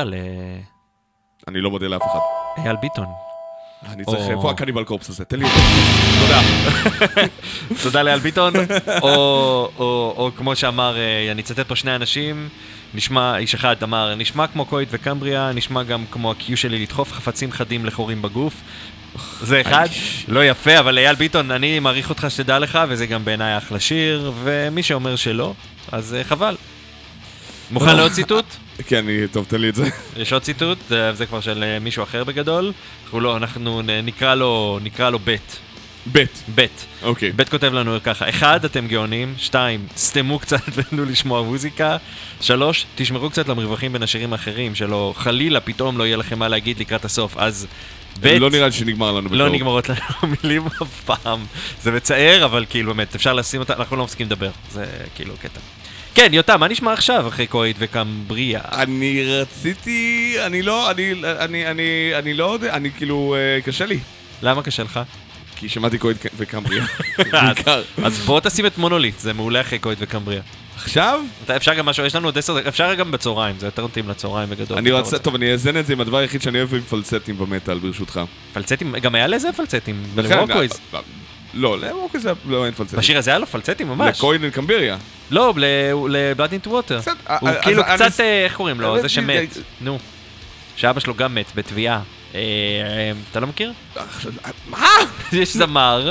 Speaker 3: תודה
Speaker 1: אני לא מודה לאף אחד.
Speaker 3: לאייל ביטון.
Speaker 1: אני צריך, איפה הקניבל קורפס הזה? תן לי אותו. תודה.
Speaker 3: תודה לאייל ביטון. או, כמו שאמר, אה, אני אצטט פה שני אנשים, נשמע, איש אחד אמר, נשמע כמו קויט וקמבריה, נשמע גם כמו ה-Q שלי לדחוף חפצים חדים לחורים בגוף. זה אחד, לא יפה, אבל אייל ביטון, אני מעריך אותך שתדע לך, וזה גם בעיניי אחלה שיר, ומי שאומר שלא, אז אה, חבל. מוכן לעוד ציטוט?
Speaker 1: כן, אני- טוב, תן לי את זה.
Speaker 3: יש עוד ציטוט, זה, כבר של אה, מישהו אחר בגדול. אנחנו לא, אנחנו נקרא לו, נקרא לו בית.
Speaker 1: בית.
Speaker 3: בית.
Speaker 1: אוקיי.
Speaker 3: בית כותב לנו ככה, אחד, אתם גאונים, שתיים, סתמו קצת ותנו לשמוע מוזיקה, שלוש, תשמרו קצת למרווחים בין השירים האחרים, שלא חלילה פתאום לא יהיה לכם מה להגיד לקראת הסוף, אז בית,
Speaker 1: לא נראה לי שנגמר לנו
Speaker 3: לא
Speaker 1: בקרוב.
Speaker 3: נגמרות לנו המילים אף פעם, זה מצער, אבל כאילו באמת, אפשר לשים אותה, אנחנו לא מפסיקים לדבר, זה כאילו קטע. כן, יותם, מה נשמע עכשיו אחרי קויט וקמבריה?
Speaker 1: אני רציתי, אני לא, אני, אני, אני, אני לא יודע, אני כאילו, אה, קשה לי.
Speaker 3: למה קשה לך?
Speaker 1: כי שמעתי קויד וקמבריה. בעיקר.
Speaker 3: אז בוא תשים את מונוליט, זה מעולה אחרי קויט וקמבריה.
Speaker 1: עכשיו?
Speaker 3: אתה- אפשר גם משהו, יש לנו עוד עשר, דקות, אפשר גם בצהריים, זה יותר מתאים לצהריים בגדול.
Speaker 1: אני רוצה, טוב, אני אאזן את זה עם הדבר היחיד שאני אוהב עם פלצטים במטאל, ברשותך.
Speaker 3: פלצטים, גם היה לזה פלצטים, ל-Walkways.
Speaker 1: אה, לא, ל-Walkways זה לא אין פלצטים.
Speaker 3: בשיר הזה היה לו פלצטים ממש.
Speaker 1: ל-Coheed ו-Cambria.
Speaker 3: לא, ל-Blood into Water.
Speaker 1: בסדר,
Speaker 3: הוא
Speaker 1: אז-
Speaker 3: כאילו
Speaker 1: אז-
Speaker 3: קצת, אה, איך קוראים לו? זה שמת. נו. שאבא שלו גם מת בטביעה. אה, אה, אתה לא מכיר?
Speaker 1: מה?
Speaker 3: יש זמר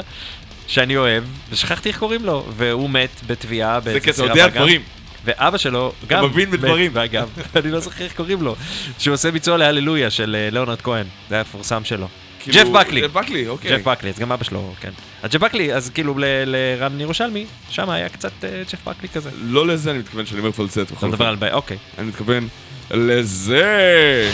Speaker 3: שאני אוהב, ושכחתי איך קוראים לו, והוא מת בטביעה.
Speaker 1: זה כי אתה יודע. דברים.
Speaker 3: ואבא שלו גם
Speaker 1: מבין
Speaker 3: מת
Speaker 1: בדברים.
Speaker 3: באגם, אני לא זוכר איך קוראים לו. שהוא עושה ביצוע להללויה של אה, ליאונרד כהן, זה היה מפורסם שלו.
Speaker 1: כאילו,
Speaker 3: ג'ף בקלי.
Speaker 1: ג'ף בקלי, אוקיי.
Speaker 3: ג'ף בקלי, אז גם אבא שלו, כן. אז ג'ף בקלי, אז כאילו לרן ירושלמי, שם היה קצת אה, ג'ף בקלי כזה.
Speaker 1: לא לזה אני מתכוון שאני אומר פלצט.
Speaker 3: אתה מדבר. על... אוקיי.
Speaker 1: אני מתכוון לזה.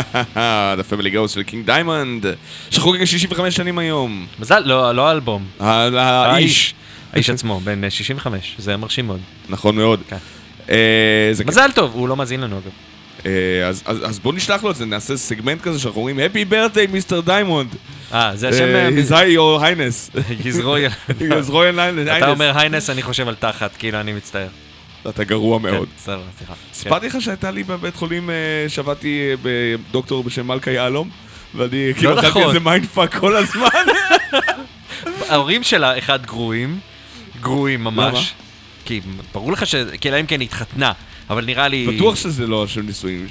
Speaker 4: The Family
Speaker 2: Ghost של King Diamond, שחוגג 65 שנים היום.
Speaker 3: מזל, לא, לא האלבום.
Speaker 2: האיש.
Speaker 3: האיש עצמו, בן אה, 65, זה מרשים מאוד.
Speaker 2: נכון מאוד.
Speaker 3: כן.
Speaker 2: אה,
Speaker 3: מזל טוב, הוא לא מאזין לנו אגב.
Speaker 2: אה, אז- אז אז בוא נשלח לו את זה, נעשה סגמנט כזה שאנחנו אומרים Happy birthday Mister Diamond.
Speaker 3: אה, זה השם... אה,
Speaker 2: His high your highness.
Speaker 3: His Royal.
Speaker 2: His royal highness.
Speaker 3: אתה אומר highness, אני חושב על תחת, כאילו, אני מצטער.
Speaker 2: אתה גרוע מאוד.
Speaker 3: כן, בסדר, סליחה.
Speaker 2: סיפרתי לך שהייתה לי בבית חולים, אה, שעבדתי אה, בדוקטור בשם מלכה יהלום? ואני כאילו אכלתי
Speaker 3: נכון.
Speaker 2: איזה mind fuck כל הזמן.
Speaker 3: ההורים שלה, אחד גרועים, גרועים ממש.
Speaker 2: למה?
Speaker 3: כי ברור לך ש... כי אלא אם כן התחתנה, אבל נראה לי...
Speaker 2: בטוח שזה לא של נישואים,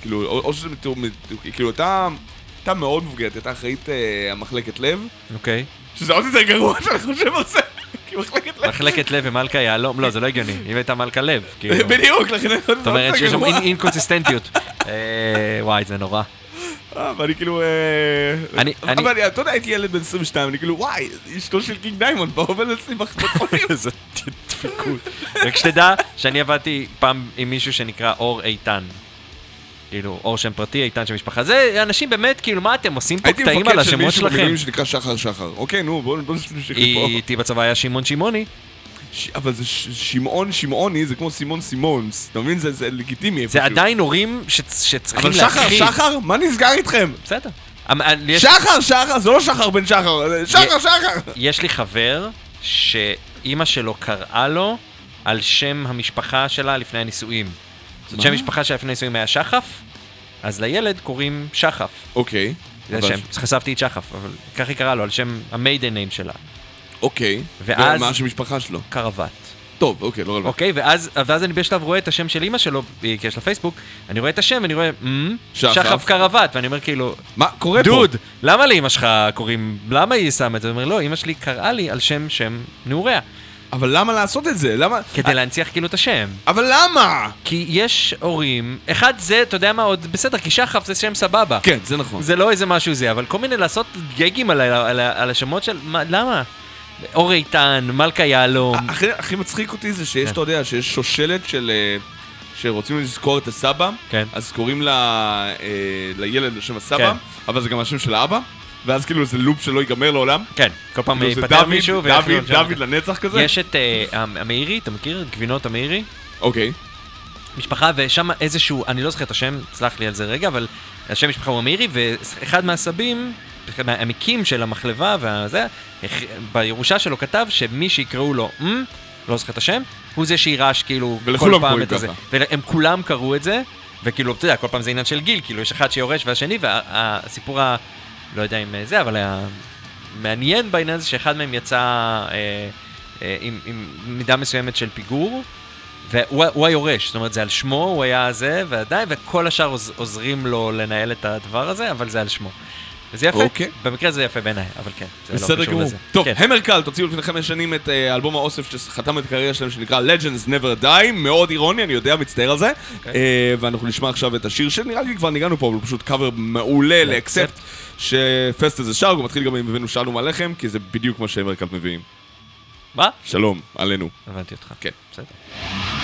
Speaker 2: כאילו, או שזה מתיאור, כאילו, אתה... הייתה מאוד מבוגרת, הייתה אחראית אה, המחלקת לב,
Speaker 3: אוקיי.
Speaker 2: שזה עוד יותר גרוע שאני חושב על זה, מחלקת לב,
Speaker 3: מחלקת לב ומלכה יהלום, לא, זה לא הגיוני. היא הייתה מלכה לב. כאילו.
Speaker 2: בדיוק, לכן
Speaker 3: זאת אומרת שיש שם אינקונסיסטנטיות. אה, וואי, זה נורא.
Speaker 2: אה, ואני כאילו... אה,
Speaker 3: אני-
Speaker 2: אבל אתה יודע, הייתי ילד בן 22, אני כאילו, וואי, אשתו של King Diamond, בא עובד אצלי בבית חולים.
Speaker 3: איזה דפיקות. רק שתדע שאני עבדתי פעם עם מישהו שנקרא אור איתן. כאילו, אור שם פרטי, איתן שם משפחה. זה אנשים באמת, כאילו, מה אתם עושים פה
Speaker 2: הייתי
Speaker 3: קטעים על
Speaker 2: מפקד של
Speaker 3: השמות
Speaker 2: מישהו
Speaker 3: שלכם?
Speaker 2: במילואים שנקרא שחר שחר. אוקיי, נו, בואו בואו נמשיך מפה.
Speaker 3: איתי בצבא היה שמעון שמעוני.
Speaker 2: ש- אבל זה ש- שמעון שמעוני, זה כמו סימון סימונס. אתה מבין? זה- זה לגיטימי.
Speaker 3: זה
Speaker 2: איפשהו.
Speaker 3: עדיין הורים שצ- שצריכים
Speaker 2: אבל שחר. שחר, מה נסגר איתכם?
Speaker 3: בסדר. אמ- אה, יש-
Speaker 2: שחר, שחר, זה לא שחר בן שחר, זה שחר, שחר.
Speaker 3: יש לי חבר שאימא שלו קראה לו על שם המשפחה שלה לפני הנישואים. זאת שם המשפחה שלה לפני הנישואים היה שחף, אז לילד קוראים שחף.
Speaker 2: אוקיי.
Speaker 3: זה
Speaker 2: אבל-
Speaker 3: השם, חשפתי את שחף, אבל ככה היא קראה לו, על שם המיידן ניים שלה,
Speaker 2: אוקיי.
Speaker 3: ואז-
Speaker 2: ומה השם משפחה שלו?
Speaker 3: קרוות.
Speaker 2: טוב, אוקיי, לא רלוונטי.
Speaker 3: אוקיי, ואז, ואז אני בשלב רואה את השם של אימא שלו, כי יש לה פייסבוק, אני רואה את השם ואני רואה, "מ,
Speaker 2: שחף.
Speaker 3: שחף קרוות, ואני אומר כאילו,
Speaker 2: מה קורה פה?
Speaker 3: דוד, למה לאמא שלך קוראים, למה היא שמה את זה? הוא אומר, לא, אמא שלי קראה לי על שם שם נעוריה,
Speaker 2: אבל למה לעשות את זה? למה?
Speaker 3: כדי להנציח כאילו את השם.
Speaker 2: אבל למה?
Speaker 3: כי יש הורים, אחד זה, אתה יודע מה, עוד בסדר, כי שחף זה שם סבבה.
Speaker 2: כן, זה נכון.
Speaker 3: זה לא איזה משהו זה, אבל כל מיני לעשות גגים על, ה- על, ה- על השמות של, מה, למה? אור איתן, מלכה יהלום.
Speaker 2: הכי, הכי מצחיק אותי זה שיש,
Speaker 3: כן.
Speaker 2: אתה יודע, שיש שושלת של... אה, שרוצים לזכור את הסבא,
Speaker 3: כן.
Speaker 2: אז קוראים לה, אה, לילד בשם הסבא,
Speaker 3: כן.
Speaker 2: אבל זה גם השם של האבא, ואז כאילו זה לופ שלא ייגמר לעולם.
Speaker 3: כן, כל פעם
Speaker 2: כאילו זה
Speaker 3: ייפטר מישהו
Speaker 2: דוד,
Speaker 3: לשם
Speaker 2: דוד
Speaker 3: זה.
Speaker 2: לנצח כזה?
Speaker 3: יש את אה, המ- המאירי, אתה מכיר? גבינות המאירי?
Speaker 2: אוקיי.
Speaker 3: משפחה, ושם איזשהו, אני לא זוכר את השם, סלח לי על זה רגע, אבל השם משפחה הוא אמירי, ואחד מהסבים, אחד מהעמיקים של המחלבה והזה, בירושה שלו כתב שמי שיקראו לו, לא זוכר את השם, הוא זה שירש כאילו כל פעם את.
Speaker 2: ככה.
Speaker 3: והם כולם קראו את זה, וכאילו, אתה יודע, כל פעם זה עניין של גיל, כאילו יש אחד שיורש והשני, והסיפור ה... לא יודע אם זה, אבל המעניין בעניין הזה שאחד מהם יצא אה, אה, עם, עם מידה מסוימת של פיגור, והוא הוא היורש, זאת אומרת זה על שמו, הוא היה זה, ועדיין, וכל השאר עוז, עוזרים לו לנהל את הדבר הזה, אבל זה על שמו. וזה יפה,
Speaker 2: אוקיי.
Speaker 3: במקרה זה יפה בעיניי, אבל כן, זה לא
Speaker 2: בסדר
Speaker 3: קשור. לזה.
Speaker 2: טוב,
Speaker 3: כן.
Speaker 2: המרקל, תוציאו לפני חמש שנים את אה, אלבום האוסף שחתם את הקריירה שלהם שנקרא Legends Never Die, מאוד אירוני, אני יודע, מצטער על זה.
Speaker 3: אוקיי.
Speaker 2: אה, ואנחנו נשמע עכשיו את השיר שנראה לי כבר ניגענו פה, אבל פשוט קאבר מעולה לאקספט, שפסט איזה שר, הוא מתחיל גם עם הבאנו שלום עליכם, כי זה בדיוק מה שהמרקל מביאים.
Speaker 3: מה?
Speaker 2: שלום, עלינו.
Speaker 3: הבנתי אותך.
Speaker 2: כן.
Speaker 3: בסדר.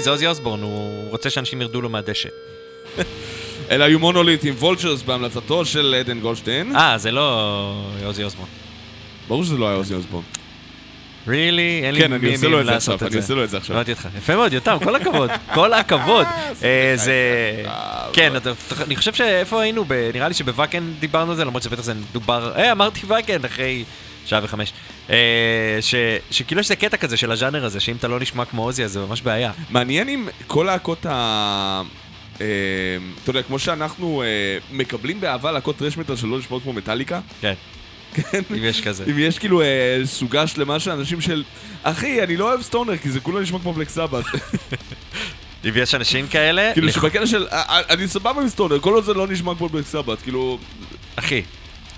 Speaker 3: הגיוני, זה עוזי אוסבורן, הוא רוצה שאנשים ירדו לו מהדשא.
Speaker 2: אלה היו מונוליט עם וולצ'רס בהמלצתו של עדן גולדשטיין.
Speaker 3: אה, זה לא עוזי אוסבורן.
Speaker 2: ברור שזה לא היה עוזי אוסבורן.
Speaker 3: really? אין לי
Speaker 2: כן, אני עושה לו את זה עכשיו, אני עושה לו את זה עכשיו.
Speaker 3: הבנתי אותך. יפה מאוד, יותם, כל הכבוד. כל הכבוד. אה, זה... כן, אתה- אתה- אני חושב שאיפה היינו? נראה לי שבוואקן דיברנו על זה, למרות שבטח זה דובר... אה, אמרתי ואקן אחרי שעה וחמש. אה, ש- שכאילו יש איזה קטע כזה של הז'אנר הזה, שאם אתה לא נשמע כמו עוזי, אז זה ממש בעיה.
Speaker 2: מעניין אם כל להקות ה... אה, אתה יודע, כמו שאנחנו אה, מקבלים באהבה להקות טרש מטאל שלא נשמעות כמו מטאליקה,
Speaker 3: כן.
Speaker 2: כן?
Speaker 3: אם יש כזה.
Speaker 2: אם יש כאילו אה, סוגה שלמה של אנשים של אחי, אני לא אוהב סטונר כי זה כולה נשמע כמו בלק סבת.
Speaker 3: אם יש אנשים כאלה,
Speaker 2: כאילו שבקטע של, אני סבבה עם סטונר, כל עוד זה לא נשמע כמו בלק סבת, כאילו,
Speaker 3: אחי,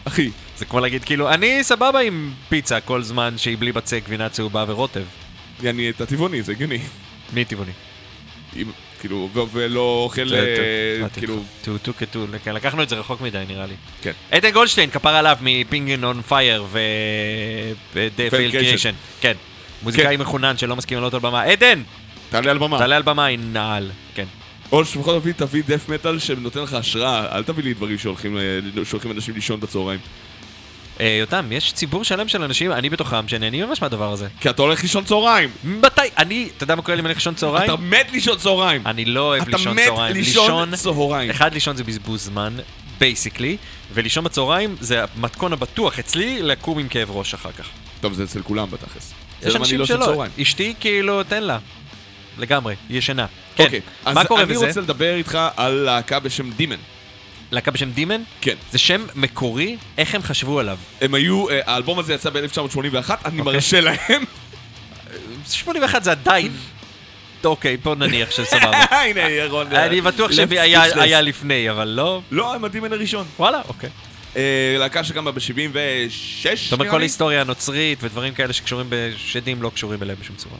Speaker 2: אחי,
Speaker 3: זה כמו להגיד כאילו, אני סבבה עם פיצה כל זמן שהיא בלי בצק, גבינה צהובה ורוטב.
Speaker 2: אני אתה טבעוני, זה הגיוני.
Speaker 3: מי טבעוני?
Speaker 2: אם- כאילו, ולא אוכל, אה, כאילו,
Speaker 3: טו טו כטו, כן, לקחנו את זה רחוק מדי נראה לי.
Speaker 2: כן.
Speaker 3: עדן גולדשטיין, כפרה עליו מ-Penguin on Fire ו... Failed
Speaker 2: Creation.
Speaker 3: Creation. כן. מוזיקאי מחונן שלא מסכים לעלות על במה. עדן!
Speaker 2: תעלה על במה.
Speaker 3: תעלה על במה עם נעל. כן.
Speaker 2: או שלפחות תביא, תביא death metal שנותן לך השראה, אל תביא לי דברים שהולכים, אנשים לישון בצהריים.
Speaker 3: אה, יותם, יש ציבור שלם של אנשים, אני בתוכם, שנהנים ממש מהדבר הזה.
Speaker 2: כי אתה הולך לישון צהריים.
Speaker 3: מתי? אני, אתה יודע מה קורה לי אם אני הולך לישון צהריים?
Speaker 2: אתה מת לישון צהריים.
Speaker 3: אני לא אוהב
Speaker 2: אתה
Speaker 3: לישון
Speaker 2: מת
Speaker 3: צהריים.
Speaker 2: לישון צהריים.
Speaker 3: אחד, לישון זה בזבוז זמן, basically, ולישון בצהריים זה המתכון הבטוח אצלי לקום עם כאב ראש אחר כך.
Speaker 2: טוב, זה אצל כולם בתכלס.
Speaker 3: יש אנשים
Speaker 2: לא
Speaker 3: שלא. אשתי כאילו, תן לה. לגמרי, ישנה. כן,
Speaker 2: אוקיי, אז
Speaker 3: מה קורה
Speaker 2: אני
Speaker 3: בזה?
Speaker 2: רוצה לדבר איתך על להקה בשם דימן.
Speaker 3: להקה בשם דימן?
Speaker 2: כן.
Speaker 3: זה שם מקורי, איך הם חשבו עליו?
Speaker 2: הם היו, אה, האלבום הזה יצא ב-1981, אני
Speaker 3: אוקיי.
Speaker 2: מרשה להם.
Speaker 3: 81 זה עדיין... אוקיי, בוא נניח שסבבה.
Speaker 2: הנה, ירון. אה,
Speaker 3: אני בטוח
Speaker 2: left
Speaker 3: שהיה לפני, אבל לא...
Speaker 2: לא, הם הדימן הראשון.
Speaker 3: וואלה, אוקיי.
Speaker 2: אה, להקה שקמה ב-76,
Speaker 3: זאת אומרת, כל ההיסטוריה הנוצרית ודברים כאלה שקשורים בשדים לא קשורים אליהם בשום צורה.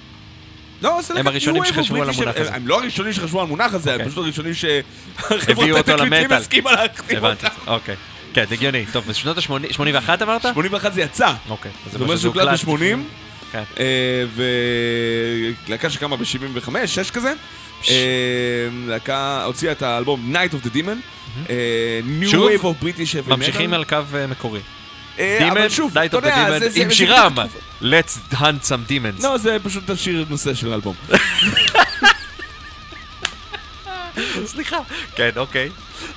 Speaker 2: לא, זה
Speaker 3: הם הראשונים שחשבו על המונח הזה.
Speaker 2: הם לא הראשונים שחשבו על המונח הזה, הם
Speaker 3: אוקיי.
Speaker 2: פשוט הראשונים שהחברות התקליטים. הסכימה להכתיב
Speaker 3: הבנתי. אוקיי. כן, זה הגיוני. טוב, בשנות ה-81 אמרת?
Speaker 2: 81 זה יצא.
Speaker 3: אוקיי.
Speaker 2: אומרת
Speaker 3: שזה
Speaker 2: שהוקלט
Speaker 3: הוקלט
Speaker 2: ב-80,
Speaker 3: כן.
Speaker 2: ולהקה שקמה ב-75, 6 כזה. אה, להקה הוציאה את האלבום Night of the Demon. אה, New? Wave of British Heavy Metal.
Speaker 3: ממשיכים על קו אה, מקורי.
Speaker 2: אה,
Speaker 3: דימן, Night of the
Speaker 2: זה-
Speaker 3: Demon,
Speaker 2: זה-
Speaker 3: עם
Speaker 2: זה
Speaker 3: שירם. Let's hunt some demons.
Speaker 2: לא, זה פשוט השיר נושא של האלבום.
Speaker 3: סליחה. כן, אוקיי.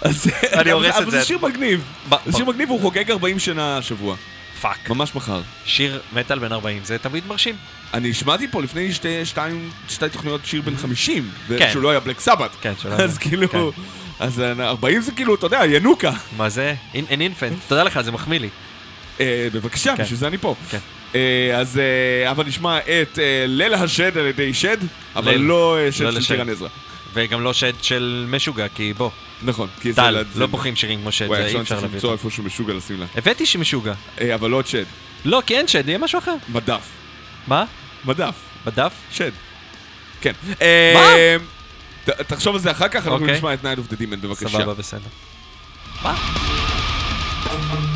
Speaker 2: אז-
Speaker 3: אני הורס את
Speaker 2: אבל
Speaker 3: זה.
Speaker 2: זה שיר מגניב. זה שיר מגניב, הוא חוגג 40 שנה השבוע.
Speaker 3: fuck.
Speaker 2: ממש מחר.
Speaker 3: שיר מטאל בן 40, זה תמיד מרשים.
Speaker 2: אני השמעתי פה לפני שתי, שתיים, שתי תוכניות שיר בן 50,
Speaker 3: כן.
Speaker 2: ושהוא לא היה Black Sabbath.
Speaker 3: כן, שלא היה-
Speaker 2: אז כאילו,
Speaker 3: כן.
Speaker 2: אז אה, 40 זה כאילו, אתה יודע, ינוקה.
Speaker 3: מה זה? an infant. תודה לך, זה מחמיא לי.
Speaker 2: אה, בבקשה,
Speaker 3: כן.
Speaker 2: בשביל זה אני פה.
Speaker 3: כן.
Speaker 2: אה, אז אה, אבל נשמע את אה, ליל השד על ידי שד, אבל. לא שד
Speaker 3: לא
Speaker 2: של
Speaker 3: לשד.
Speaker 2: טירן עזרא.
Speaker 3: וגם לא שד של משוגע, כי בוא,
Speaker 2: נכון, כי זה...
Speaker 3: טל, לא בוכים שירים כמו שד,
Speaker 2: וואי,
Speaker 3: זה
Speaker 2: עכשיו
Speaker 3: אי
Speaker 2: אני
Speaker 3: אפשר
Speaker 2: צריך
Speaker 3: להביא
Speaker 2: למצוא
Speaker 3: אותו.
Speaker 2: איפה שהוא משוגע לשים לה.
Speaker 3: הבאתי שמשוגע.
Speaker 2: אבל לא את שד,
Speaker 3: לא, כי אין שד, יהיה משהו אחר.
Speaker 2: מדף.
Speaker 3: מה?
Speaker 2: מדף.
Speaker 3: בדף?
Speaker 2: שד. כן. ת- תחשוב על זה אחר כך, אנחנו
Speaker 3: אוקיי.
Speaker 2: נשמע את Night of the Demon, בבקשה.
Speaker 3: סבבה, בסדר.
Speaker 1: There's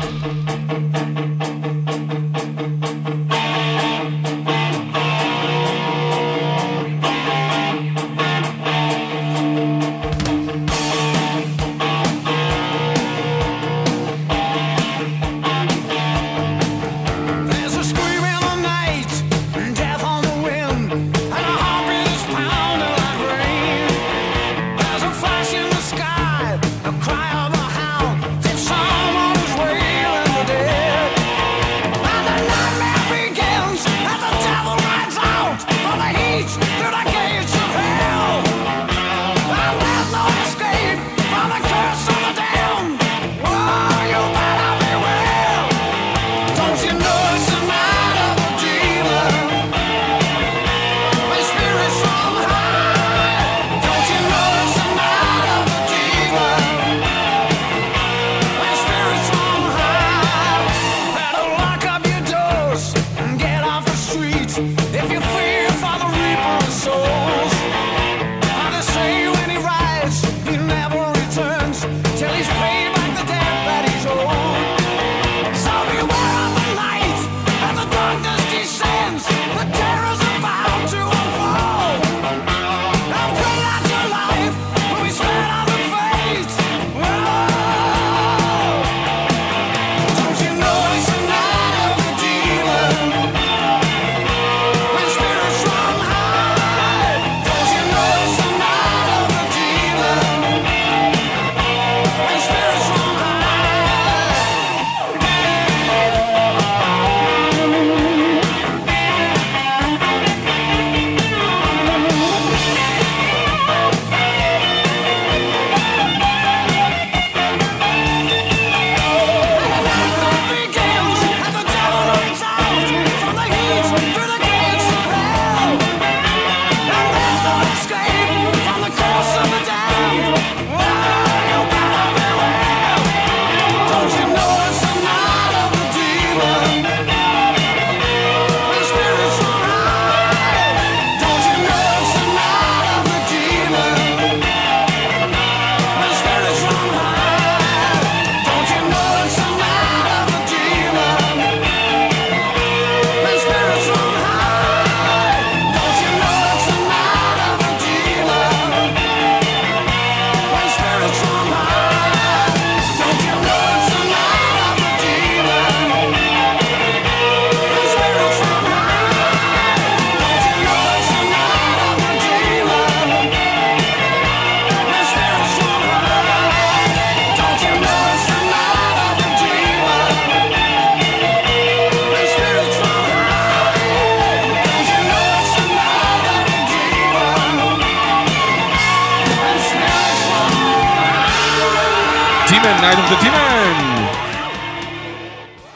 Speaker 1: Night of
Speaker 2: the Demon!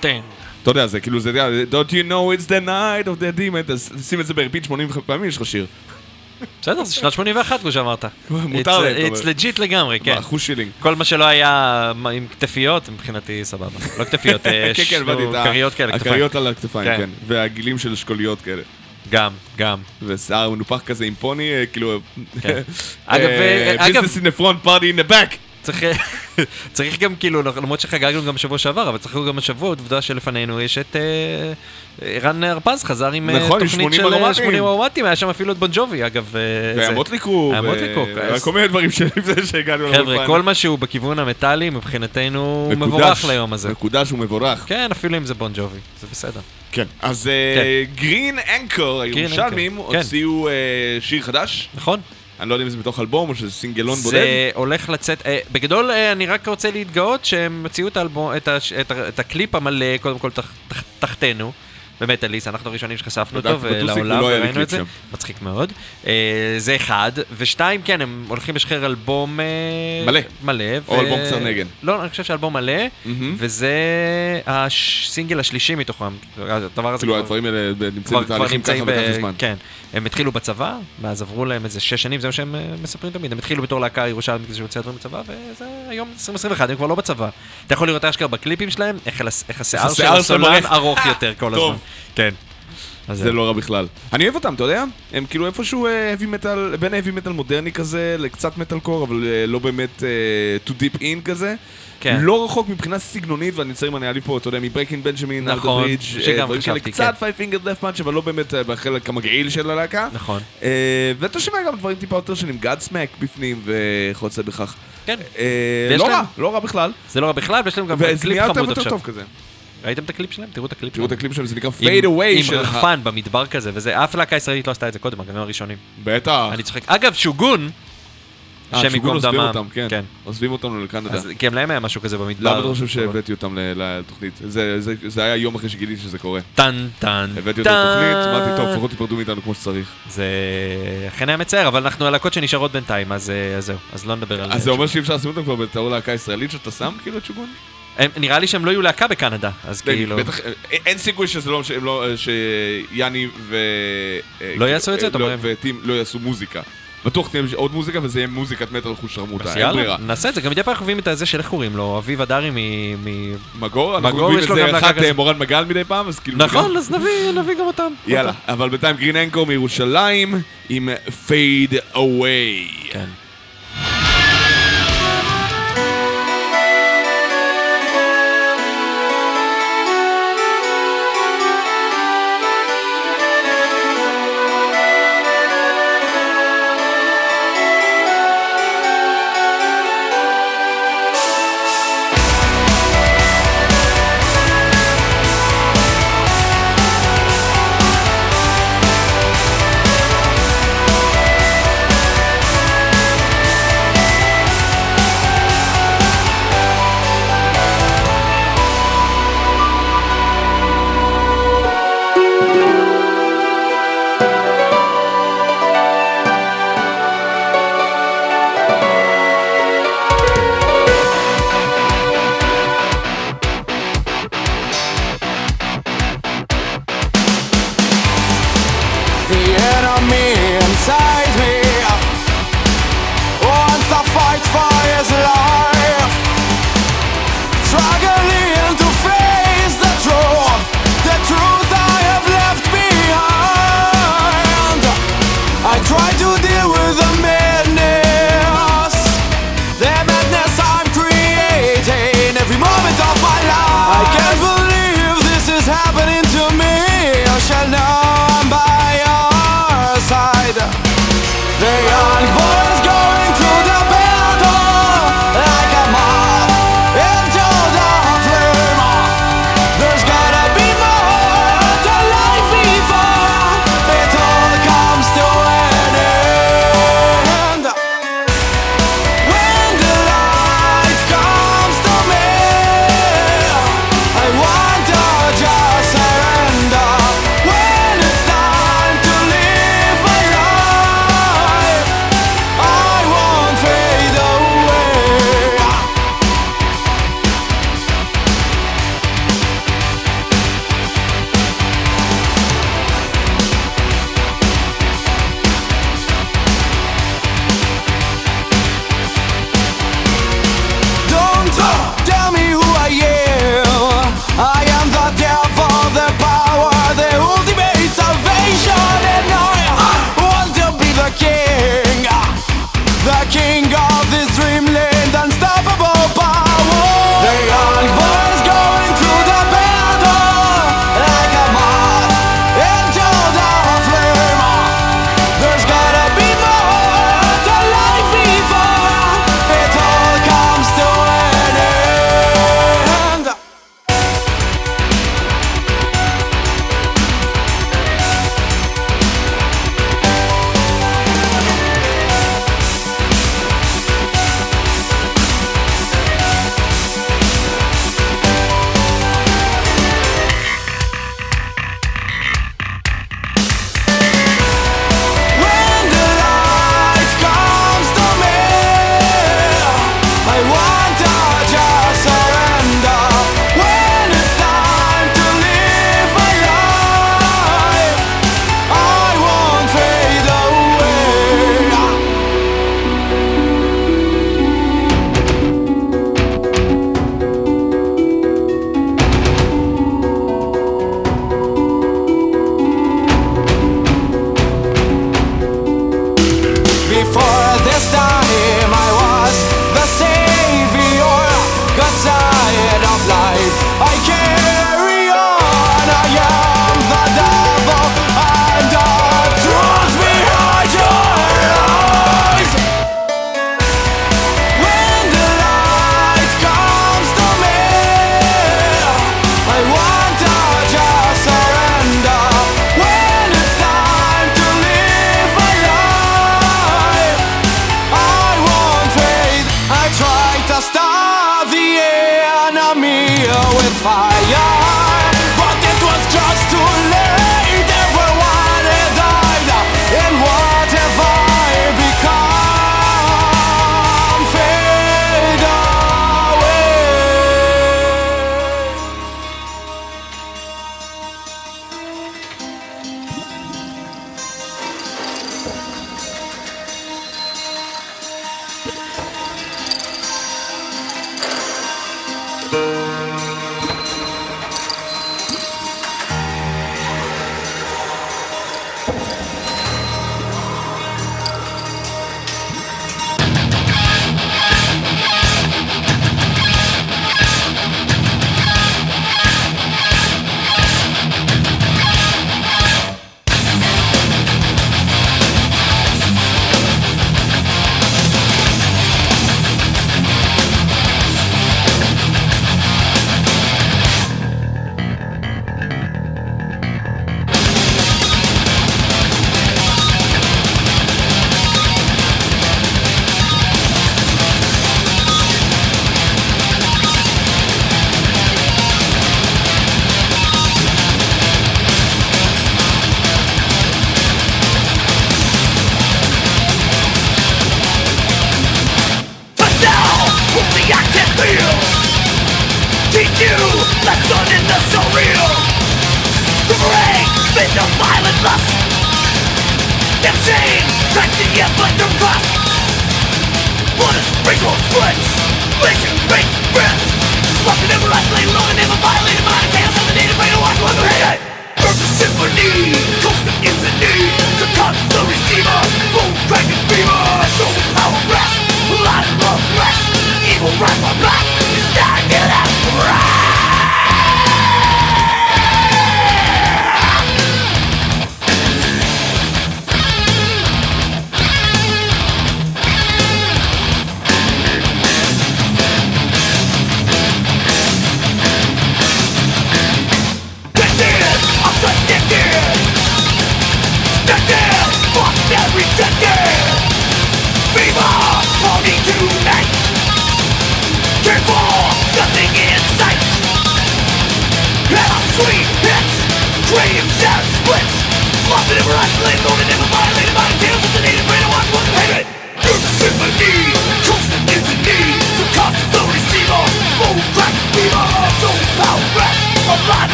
Speaker 3: תן.
Speaker 2: אתה יודע, זה כאילו, זה, אתה יודע, Don't you know it's the night of the demon, אז שים את זה ב repeat 85 פעמים, יש לך שיר.
Speaker 3: בסדר, זה שנת 81 כמו שאמרת.
Speaker 2: מותר
Speaker 3: It's-
Speaker 2: להם, אתה
Speaker 3: It's
Speaker 2: אומר.
Speaker 3: legit לגמרי, כן.
Speaker 2: אחוז שילינג.
Speaker 3: כל מה שלא היה מה, עם כתפיות, מבחינתי סבבה. לא כתפיות, אה,
Speaker 2: כן, כן, ה...
Speaker 3: כריות כאלה, כתפיים.
Speaker 2: הכריות על הכתפיים,
Speaker 3: כן.
Speaker 2: כן. והגילים של אשכוליות כאלה.
Speaker 3: גם, גם.
Speaker 2: ושיער מנופח כזה עם פוני, אה, כאילו...
Speaker 3: כן. אגב, אה, אגב-
Speaker 2: ביזנס in the front, party in the back.
Speaker 3: צריך, צריך גם כאילו, למרות שחגגנו גם בשבוע שעבר, אבל צריך גם השבוע, עובדה שלפנינו יש את אה, ערן הרפז חזר עם אה,
Speaker 2: נכון,
Speaker 3: תוכנית
Speaker 2: 80
Speaker 3: של אה,
Speaker 2: ארומטים.
Speaker 3: 80 ארומטים, היה שם אפילו את בון ג'ובי, אגב.
Speaker 2: והמוטלי קרו.
Speaker 3: היה
Speaker 2: ו-
Speaker 3: מוטלי קרו, אז-
Speaker 2: כל מיני דברים שלפני שהגענו
Speaker 3: חבר'ה, כל מה שהוא בכיוון המטאלי, מבחינתנו הוא מבורך ליום הזה.
Speaker 2: מקודש ומבורך.
Speaker 3: כן, אפילו אם זה בון ג'ובי, זה בסדר.
Speaker 2: כן. אז גרין אנקר, הירושלמים,
Speaker 3: כן.
Speaker 2: הוציאו שיר חדש.
Speaker 3: נכון?
Speaker 2: אני לא יודע אם זה בתוך אלבום או שזה סינגלון בודד.
Speaker 3: זה הולך לצאת, אה, בגדול אה, אני רק רוצה להתגאות שהם הוציאו את, האלבום, את, הש, את, את הקליפ המלא, קודם כל תח, תח, תחתנו. במטאליסט, אנחנו הראשונים שחשפנו אותו, ולעולם,
Speaker 2: לי
Speaker 3: וראינו את זה. מצחיק מאוד. אה, זה אחד, ושתיים, כן, הם הולכים לשחרר אלבום... אה,
Speaker 2: מלא.
Speaker 3: מלא.
Speaker 2: או אלבום קצר נגן.
Speaker 3: לא, אני חושב שאלבום מלא. וזה הסינגל השלישי מתוכם. הדבר הזה
Speaker 2: כאילו
Speaker 3: כבר-
Speaker 2: הדברים האלה נמצאים בתהליכים ככה. וככה זמן.
Speaker 3: כן. הם התחילו בצבא, ואז עברו להם איזה שש שנים, זה מה שהם אה, מספרים תמיד. הם התחילו בתור להקה ירושלמית כזה שהוציאה דברים בצבא, וזה היום 2021, הם כבר לא בצבא. אתה יכול לראות אשכרה בקליפים שלהם, איך, השיער של הסולן ארוך יותר כל. הזמן. כן. אז
Speaker 2: זה לא רע בכלל. אני אוהב אותם, אתה יודע? הם כאילו איפשהו heavy metal, בין heavy metal מודרני כזה, לקצת מטאל קור, אבל אה, לא באמת אה, to deep in כזה.
Speaker 3: כן.
Speaker 2: לא רחוק מבחינה סגנונית, ואני צריך אם אני אעליב פה, אתה יודע, מברייקינג בנג'מין,
Speaker 3: נכון,
Speaker 2: ברידג',
Speaker 3: שגם
Speaker 2: דברים כאלה, קצת five fingered left punch, אבל לא באמת אה, בחלק המגעיל של הלהקה.
Speaker 3: נכון.
Speaker 2: אה, ואתה שומע גם דברים טיפה יותר שונים, גאד סמק בפנים וכיוצא בכך.
Speaker 3: כן.
Speaker 2: אה,
Speaker 3: ויש
Speaker 2: לא
Speaker 3: להם-
Speaker 2: רע, לא רע בכלל.
Speaker 3: זה לא רע בכלל, ויש להם גם
Speaker 2: וזה
Speaker 3: קליפ
Speaker 2: נהיה יותר
Speaker 3: חמוד
Speaker 2: ויותר
Speaker 3: עכשיו.
Speaker 2: טוב כזה.
Speaker 3: ראיתם את הקליפ שלהם? תראו את הקליפ
Speaker 2: תראו את
Speaker 3: שלהם.
Speaker 2: הקליפ שלהם, זה נקרא
Speaker 3: עם-
Speaker 2: fade away של...
Speaker 3: עם
Speaker 2: ה-
Speaker 3: רחפן במדבר כזה, וזה, אף להקה ישראלית לא עשתה את זה קודם, הם הראשונים.
Speaker 2: בטח.
Speaker 3: אני צוחק. אגב, שוגון,
Speaker 2: אה,
Speaker 3: השם
Speaker 2: שוגון
Speaker 3: ייקום
Speaker 2: עוזבים
Speaker 3: דמם.
Speaker 2: אותם, כן.
Speaker 3: כן.
Speaker 2: עוזבים אותנו לקנדה.
Speaker 3: אז גם להם היה משהו כזה במדבר.
Speaker 2: למה אתה חושב שהבאתי אותם ל- לתוכנית? זה- זה- זה היה יום אחרי שגיליתי שזה קורה.
Speaker 3: טן טן
Speaker 2: הבאתי אותם. לתוכנית, אמרתי, טוב, לפחות תיפרדו מאיתנו כמו שצריך.
Speaker 3: זה אכן היה מצער, אבל אנחנו הלהקות שנשארות בינתיים, אז אה, אז זהו, אז לא נדבר על
Speaker 2: אז זה אומר שאי אפשר לשים אותם כבר בתור להקה ישראלית שאתה שם כאילו את שוגון?
Speaker 3: הם- נראה לי שהם לא יהיו להקה בקנדה, אז כאילו...
Speaker 2: בטח, אה, אין סיכוי שזה לא, שהם לא, אה, שיאני ו... אה,
Speaker 3: לא יעשו את זה, אתה
Speaker 2: לא,
Speaker 3: אומר?
Speaker 2: וטים לא יעשו מוזיקה. בטוח תהיה עוד מוזיקה וזה יהיה מוזיקת מטאל חוש שרמוטה,
Speaker 3: אז
Speaker 2: אין ברירה.
Speaker 3: נעשה את זה, גם מדי פעם אנחנו מביאים את הזה של איך קוראים לו, אביב אדרי מ...
Speaker 2: מגור,
Speaker 3: מגור, יש לו גם
Speaker 2: זה
Speaker 3: להקה.
Speaker 2: אה, מורן מגל מדי פעם, אז כאילו...
Speaker 3: נכון, אז נביא גם אותם.
Speaker 2: יאללה, אבל בינתיים גרין אנקור מירושלים עם פייד אווי.
Speaker 3: כן.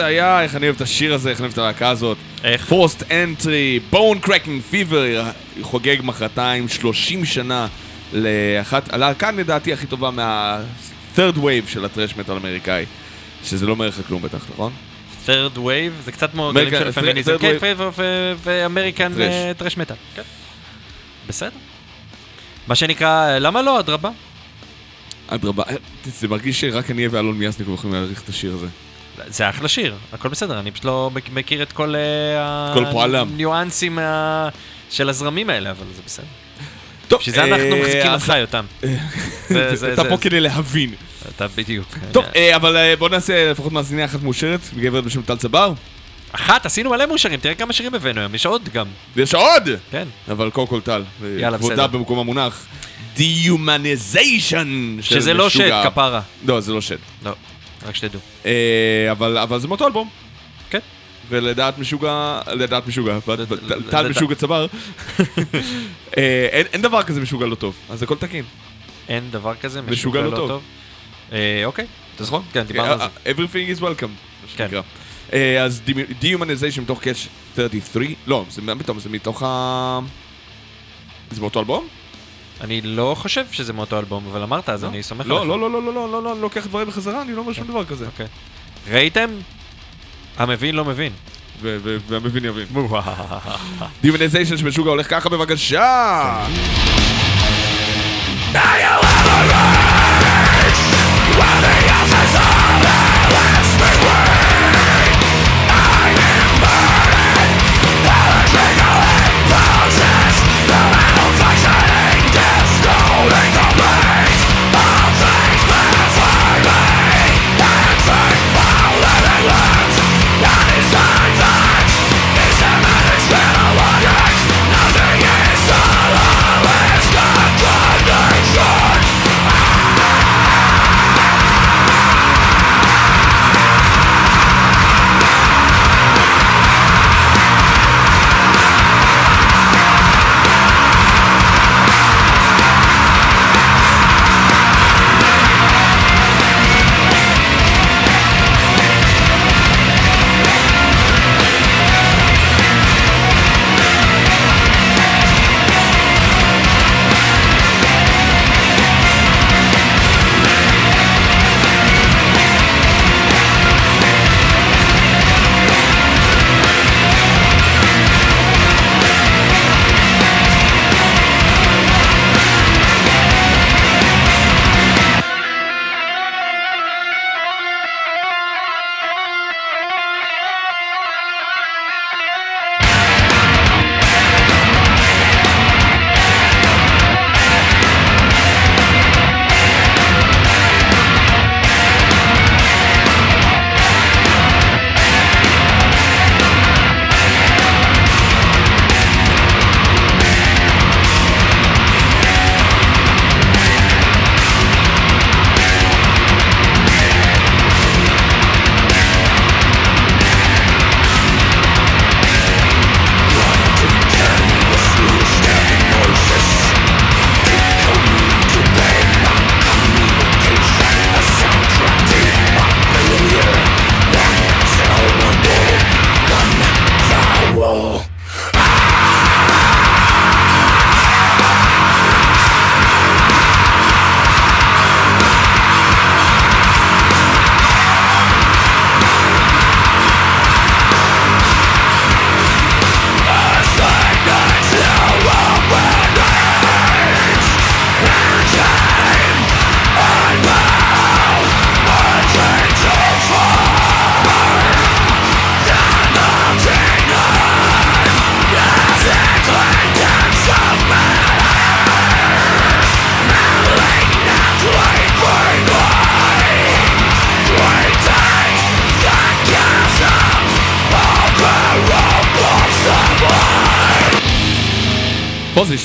Speaker 2: זה היה, איך אני אוהב את השיר הזה, איך אני אוהב את הלהקה הזאת.
Speaker 3: איך?
Speaker 2: Forced Entry, Bone Crackin' Fever, חוגג מחרתיים 30 שנה לאחת, הלהקה לדעתי הכי טובה מה-third wave של הטרש מטאל האמריקאי. שזה לא אומר לך כלום בטח, נכון?
Speaker 3: third wave, זה קצת כמו גלים של פמיניזם. כן,
Speaker 2: wave.
Speaker 3: ו American
Speaker 2: Thrash.
Speaker 3: טרש מטאל. כן. בסדר. מה שנקרא, למה לא, אדרבה?
Speaker 2: אדרבה, אה, זה מרגיש שרק אני ואלון מיאסניקוב יכולים להעריך את השיר הזה.
Speaker 3: זה אחלה שיר, הכל בסדר, אני פשוט לא מכ- מכיר את כל אה,
Speaker 2: כל פועלם.
Speaker 3: הניואנסים מה- של הזרמים האלה, אבל זה בסדר.
Speaker 2: טוב,
Speaker 3: בשביל זה אנחנו
Speaker 2: אה,
Speaker 3: מחזיקים אותך, יותם.
Speaker 2: אתה פה כדי להבין.
Speaker 3: אתה בדיוק.
Speaker 2: טוב, אה, אבל אה, בוא נעשה לפחות מאזינה אחת מאושרת, גברת בשם טל צבר.
Speaker 3: אחת, עשינו מלא מאושרים, תראה כמה שירים הבאנו היום, יש עוד גם.
Speaker 2: ויש עוד!
Speaker 3: כן.
Speaker 2: אבל קודם כל טל,
Speaker 3: יאללה,
Speaker 2: כבודה
Speaker 3: בסדר.
Speaker 2: במקום המונח. Dehumanization של
Speaker 3: שזה לא
Speaker 2: משוגע.
Speaker 3: שד, כפרה.
Speaker 2: לא, זה לא שד.
Speaker 3: לא, רק שתדעו.
Speaker 2: אה, אבל אבל זה מאותו אלבום.
Speaker 3: כן.
Speaker 2: ולדעת משוגע, לדעת משוגע, טל משוגע צבר, אה, אין- דבר כזה משוגע לא טוב, אז הכל תקין.
Speaker 3: אין דבר כזה,
Speaker 2: משוגע לא טוב.
Speaker 3: אה, אוקיי.
Speaker 2: נכון?
Speaker 3: כן, דיברנו על זה.
Speaker 2: Everything is welcome, מה
Speaker 3: כן.
Speaker 2: שנקרא. אז Dehumanization מתוך קאץ' 33, לא, זה מתוך ה... זה מאותו אלבום?
Speaker 3: אני לא חושב שזה מאותו אלבום, אבל אמרת, אז אני סומך
Speaker 2: לא,
Speaker 3: עליך.
Speaker 2: לא, לא, לא, לא, לא, לא, לא, אני לוקח דברים בחזרה, אני לא אומר שום דבר כזה.
Speaker 3: אוקיי. ראיתם? המבין לא מבין.
Speaker 2: והמבין יבין. של משוגע הולך ככה בבקשה!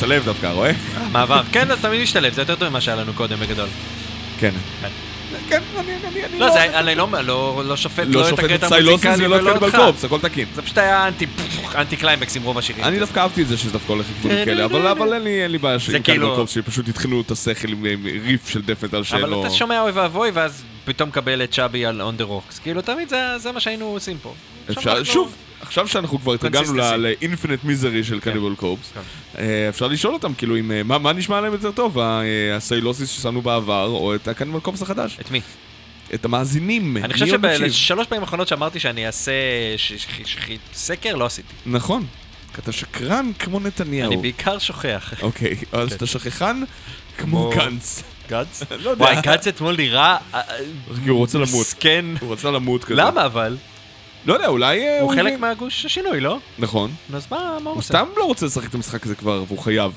Speaker 2: זה השתלב דווקא, רואה?
Speaker 3: מעבר. כן, זה תמיד משתלב, זה יותר טוב ממה שהיה לנו קודם בגדול.
Speaker 2: כן.
Speaker 3: כן.
Speaker 2: כן, אני אני- אני
Speaker 3: לא, זה אני לא- לא לא שופט לא
Speaker 2: לא
Speaker 3: את
Speaker 2: שופט את
Speaker 3: הקטע המוזיקלי
Speaker 2: ולא את
Speaker 3: ולא
Speaker 2: קניבל
Speaker 3: אותך.
Speaker 2: קורפס, הכל תקין.
Speaker 3: זה פשוט היה אנטי אנטי קליימקס עם רוב השירים.
Speaker 2: אני דווקא אהבתי את זה שזה דווקא הולך לכיוונים כאלה, אבל אבל אין לי בעיה שעם
Speaker 3: כאילו-
Speaker 2: קניבל קורפס שפשוט התחילו את השכל עם ריף של דף מטאל
Speaker 3: אבל
Speaker 2: שלו.
Speaker 3: אתה שומע אוי ואבוי, ואז פתאום מקבל את צ'אבי על און דה רוקס. כאילו, תמיד זה- זה מה שהיינו עושים פה.
Speaker 2: שוב, עכשיו שאנחנו כבר התרגלנו. לאינפינט מיזרי של קניבול קורפס,
Speaker 3: כן.
Speaker 2: אה, אפשר לשאול אותם, כאילו, אה, מה נשמע להם יותר טוב, אה, הסיילוסיס ששמנו בעבר, או את הקניבול קורפס החדש?
Speaker 3: את מי?
Speaker 2: את המאזינים,
Speaker 3: אני חושב? שבשלוש פעמים האחרונות שאמרתי שאני אעשה סקר, לא עשיתי.
Speaker 2: נכון, אתה שקרן כמו נתניהו.
Speaker 3: אני בעיקר שוכח.
Speaker 2: אוקיי, אז אתה שכחן כמו גנץ.
Speaker 3: גץ?
Speaker 2: לא יודע.
Speaker 3: וואי, גץ אתמול נראה... אה, אה,
Speaker 2: כי הוא רוצה למות.
Speaker 3: מסכן.
Speaker 2: הוא רצה למות כזה.
Speaker 3: למה אבל?
Speaker 2: לא יודע, אולי אה,
Speaker 3: הוא חלק. מהגוש השינוי, לא?
Speaker 2: נכון.
Speaker 3: אז מה מה הוא
Speaker 2: הוא
Speaker 3: עושה?
Speaker 2: סתם לא רוצה לשחק את המשחק הזה כבר, והוא חייב.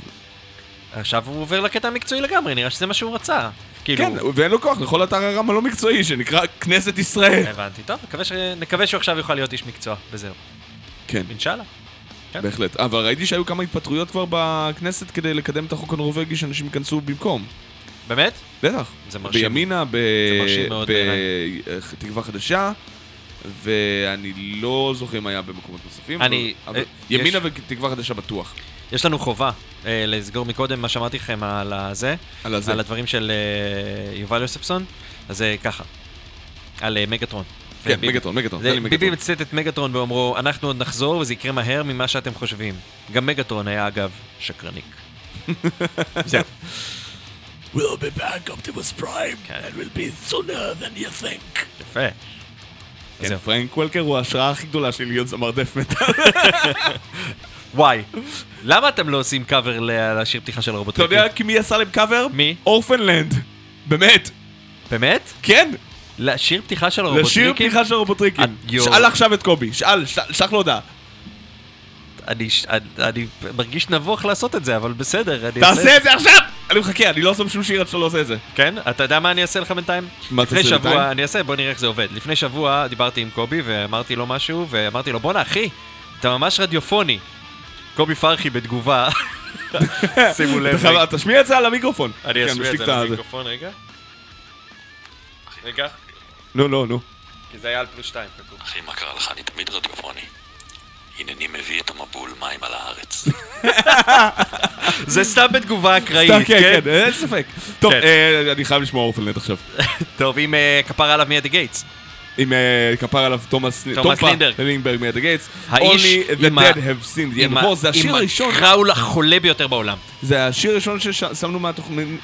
Speaker 3: עכשיו הוא עובר לקטע המקצועי לגמרי, נראה שזה מה שהוא רצה. כאילו...
Speaker 2: כן, ואין לו כוח לכל אתר הרם הלא מקצועי שנקרא כנסת ישראל.
Speaker 3: הבנתי. טוב, נקווה ש- נקווה שהוא עכשיו יוכל להיות איש מקצוע, וזהו.
Speaker 2: כן,
Speaker 3: אינשאללה. כן.
Speaker 2: בהחלט. אבל ראיתי שהיו כמה התפטרויות כבר בכנסת כדי לקדם את החוק הנורבגי שאנשים ייכנסו במקום.
Speaker 3: באמת?
Speaker 2: בטח.
Speaker 3: זה מרשים.
Speaker 2: בימינה, ב-
Speaker 3: מרשים מאוד
Speaker 2: בתקווה חדשה, ואני לא זוכר מה היה במקומות נוספים.
Speaker 3: אני-
Speaker 2: אבל-
Speaker 3: אה,
Speaker 2: אבל ימינה
Speaker 3: יש-
Speaker 2: ותקווה חדשה בטוח.
Speaker 3: יש לנו חובה אה, לסגור מקודם מה שאמרתי לכם על הזה,
Speaker 2: על הזה.
Speaker 3: על הדברים של אה, יובל יוספסון, אז זה ככה, על אה, מגטרון.
Speaker 2: כן,
Speaker 3: וביבי-
Speaker 2: מגטרון, מגטרון.
Speaker 3: זה-
Speaker 2: תן לי
Speaker 3: ביבי
Speaker 2: מגטרון.
Speaker 3: מצטט את מגטרון ואומרו, אנחנו עוד נחזור וזה יקרה מהר ממה שאתם חושבים. גם מגטרון היה אגב שקרניק. זהו.
Speaker 1: We'll be back Optimus Prime,
Speaker 3: Okay.
Speaker 1: and will be sooner than you think.
Speaker 3: יפה.
Speaker 2: כן. פרנק וולקר הוא ההשראה הכי גדולה שלי להיות זמר דת' מטאל.
Speaker 3: וואי, למה אתם לא עושים קאבר לשיר פתיחה של
Speaker 2: אתה
Speaker 3: רובוטריקים?
Speaker 2: יודע כי מי עשה להם קאבר?
Speaker 3: מי?
Speaker 2: Orphaned Land. באמת.
Speaker 3: באמת?
Speaker 2: כן.
Speaker 3: לשיר פתיחה של הרובוטריקים?
Speaker 2: לשיר פתיחה של הרובוטריקים. שאל עכשיו את קובי, שאל, שלח לו הודעה.
Speaker 3: אני, אני, אני מרגיש נבוך לעשות את זה, אבל בסדר. אני
Speaker 2: תעשה את זה עכשיו! אני מחכה, אני לא עושה שום שיר עד שאתה לא עושה את זה.
Speaker 3: כן? אתה יודע מה אני אעשה לך בינתיים?
Speaker 2: מה
Speaker 3: לפני
Speaker 2: תעשה
Speaker 3: שבוע,
Speaker 2: בינתיים?
Speaker 3: אני אעשה, בוא נראה איך זה עובד. לפני שבוע דיברתי עם קובי ואמרתי לו משהו, ואמרתי לו, בואנה אחי, אתה ממש רדיופוני. קובי פרחי בתגובה, שימו לב.
Speaker 2: אתה תשמיע את זה על המיקרופון.
Speaker 3: אני
Speaker 2: כן,
Speaker 3: אשמיע את זה
Speaker 2: ה-
Speaker 3: למיקרופון רגע. רגע,
Speaker 2: נו, נו, נו.
Speaker 3: כי זה היה על פלוס שתיים, כתוב.
Speaker 5: אחי, מה קרה לך? אני תמיד רדיופוני. הנני מביא את המבול מים על הארץ.
Speaker 3: זה סתם בתגובה אקראית,
Speaker 2: כן,
Speaker 3: כן?
Speaker 2: כן, אין ספק. טוב,
Speaker 3: כן.
Speaker 2: אה, אני חייב לשמוע אורפנלנד עכשיו.
Speaker 3: טוב, אם אה, כפרה עליו מיד גייטס.
Speaker 2: עם אה, כפר עליו תומאס
Speaker 3: לינברג.
Speaker 2: מיד הגייטס.
Speaker 3: האיש
Speaker 2: Only the
Speaker 3: עם ה-
Speaker 2: dead have seen the end
Speaker 3: עם
Speaker 2: of war. זה השיר הראשון,
Speaker 3: הקראול החולה ביותר בעולם.
Speaker 2: זה השיר הראשון ששמנו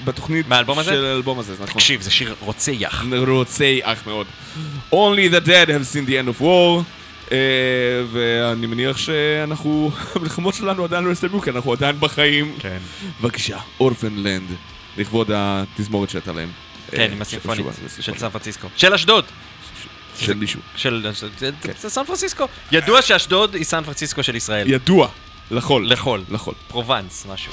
Speaker 2: בתוכנית? של האלבום הזה, נכון.
Speaker 3: תקשיב, זה שיר רוצח.
Speaker 2: רוצח מאוד. Only the dead have seen the end of war. אה, ואני מניח שאנחנו, המלחמות שלנו עדיין לא הסתיימו, כי אנחנו עדיין בחיים.
Speaker 3: כן.
Speaker 2: בבקשה, אורפנלנד, לכבוד התזמורת שהייתה להם.
Speaker 3: כן,
Speaker 2: אה,
Speaker 3: עם הסימפונית
Speaker 2: של-
Speaker 3: סן פרנסיסקו. של אשדוד.
Speaker 2: של מישהו.
Speaker 3: של
Speaker 2: כן.
Speaker 3: סן פרנסיסקו. ידוע שאשדוד היא סן פרנסיסקו של ישראל.
Speaker 2: ידוע, לחול.
Speaker 3: לחול.
Speaker 2: לחול.
Speaker 3: פרובנס, משהו.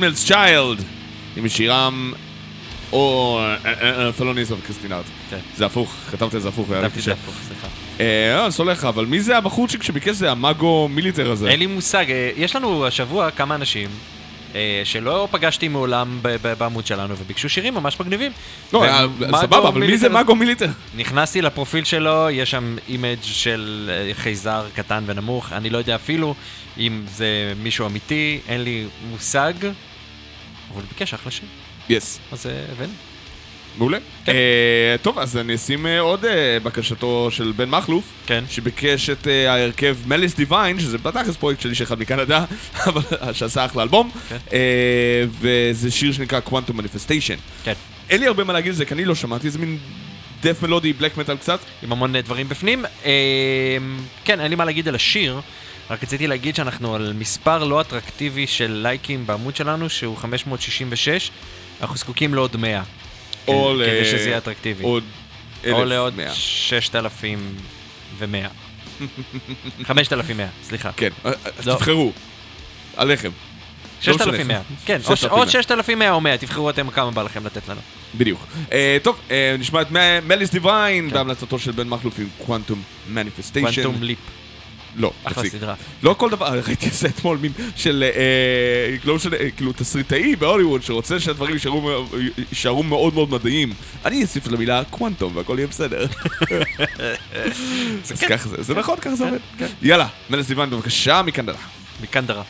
Speaker 2: כן, Old Man's Child, עם שירם Felonies of the Christian Art.
Speaker 3: כן.
Speaker 2: זה הפוך, כתבת את זה הפוך,
Speaker 3: כתבתי את. זה הפוך, סליחה.
Speaker 2: אה, אני סולח אבל מי זה הבחורצ'יק שביקש זה המאגו מיליטר הזה?
Speaker 3: אין לי מושג, אה, יש לנו השבוע כמה אנשים אה, שלא פגשתי מעולם בעמוד שלנו וביקשו שירים ממש מגניבים.
Speaker 2: לא, סבבה, אבל מי זה מאגו מיליטר?
Speaker 3: נכנסתי לפרופיל שלו, יש שם image של אה, חייזר קטן ונמוך, אני לא יודע אפילו אם זה מישהו אמיתי, אין לי מושג, אבל הוא ביקש אחלה שיר,
Speaker 2: יס.
Speaker 3: אז אה, הבאנו.
Speaker 2: מעולה.
Speaker 3: כן.
Speaker 2: אה, טוב, אז אני אשים אה, עוד בקשתו של בן מכלוף.
Speaker 3: כן.
Speaker 2: שביקש את ההרכב מליס דיוויין, שזה בתכלס פרויקט שלי שאחד מקנדה, אבל שעשה אחלה אלבום,
Speaker 3: כן.
Speaker 2: וזה שיר שנקרא Quantum Manifestation.
Speaker 3: כן.
Speaker 2: אין לי הרבה מה להגיד על זה, כי אני לא שמעתי, זה מין דף מלודי, בלק מטאל קצת.
Speaker 3: עם המון דברים בפנים. כן, אין לי מה להגיד על השיר, רק רציתי להגיד שאנחנו על מספר לא אטרקטיבי של לייקים בעמוד שלנו, שהוא 566, אנחנו זקוקים לעוד 100.
Speaker 2: או
Speaker 3: כדי-
Speaker 2: ל...
Speaker 3: כדי שזה יהיה אטרקטיבי.
Speaker 2: עוד
Speaker 3: או לעוד
Speaker 2: 1,100.
Speaker 3: 6,100. 5,100, סליחה.
Speaker 2: כן, אה, אז
Speaker 3: לא.
Speaker 2: תבחרו. עליכם. לא משנה.
Speaker 3: 6,100. כן, או ש-
Speaker 2: 6,100.
Speaker 3: או 6,100 או 100, תבחרו אתם כמה בא לכם לתת לנו.
Speaker 2: בדיוק. אה, טוב, אה, נשמע את מליס דיוויין
Speaker 3: כן.
Speaker 2: בהמלצתו של בן מכלוף עם קוונטום מניפסטיישן.
Speaker 3: קוונטום ליפ.
Speaker 2: לא,
Speaker 3: אחלה. סדרה.
Speaker 2: לא כל דבר, ראיתי את זה אתמול, מין של, אה, לא משנה, אה, כאילו תסריטאי בהוליווד שרוצה שהדברים יישארו מאוד מאוד מדעיים. אני אוסיף למילה קוונטום והכל יהיה בסדר. אז ככה זה, זה נכון, ככה זה עובד. יאללה, מלס דיוון בבקשה מכאן דלה.
Speaker 3: מכאן דרה.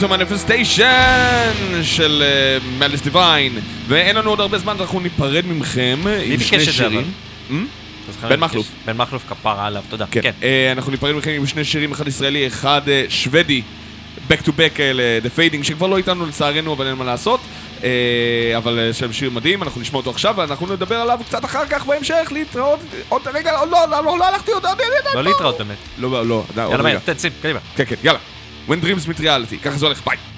Speaker 1: קוונטום מניפסטיישן של מליס דיוויין. ואין לנו עוד הרבה זמן, אנחנו ניפרד מכם עם
Speaker 3: ביקש
Speaker 1: שני
Speaker 3: את זה,
Speaker 1: שירים.
Speaker 3: אבל?
Speaker 1: Hmm? בן מכלוף.
Speaker 3: בן מכלוף כפרה עליו, תודה.
Speaker 1: כן.
Speaker 3: כן.
Speaker 1: אה, אנחנו ניפרד מכם עם שני שירים, אחד ישראלי, אחד אה, שוודי, back to back כאלה, The Fading, שכבר לא איתנו לצערנו, אבל אין מה לעשות. אה, אבל אה, שם שיר מדהים, אנחנו נשמע אותו עכשיו, ואנחנו נדבר עליו קצת אחר כך בהמשך, להתראות. עוד רגע, עוד לא, לא, לא, לא הלכתי עוד,
Speaker 3: לא להתראות באמת.
Speaker 1: לא, לא, לא,
Speaker 3: יאללה, תצאים, קדימה.
Speaker 1: כן, כן, יאללה. When Dreams Meet Reality, ככה זה הולך, ביי.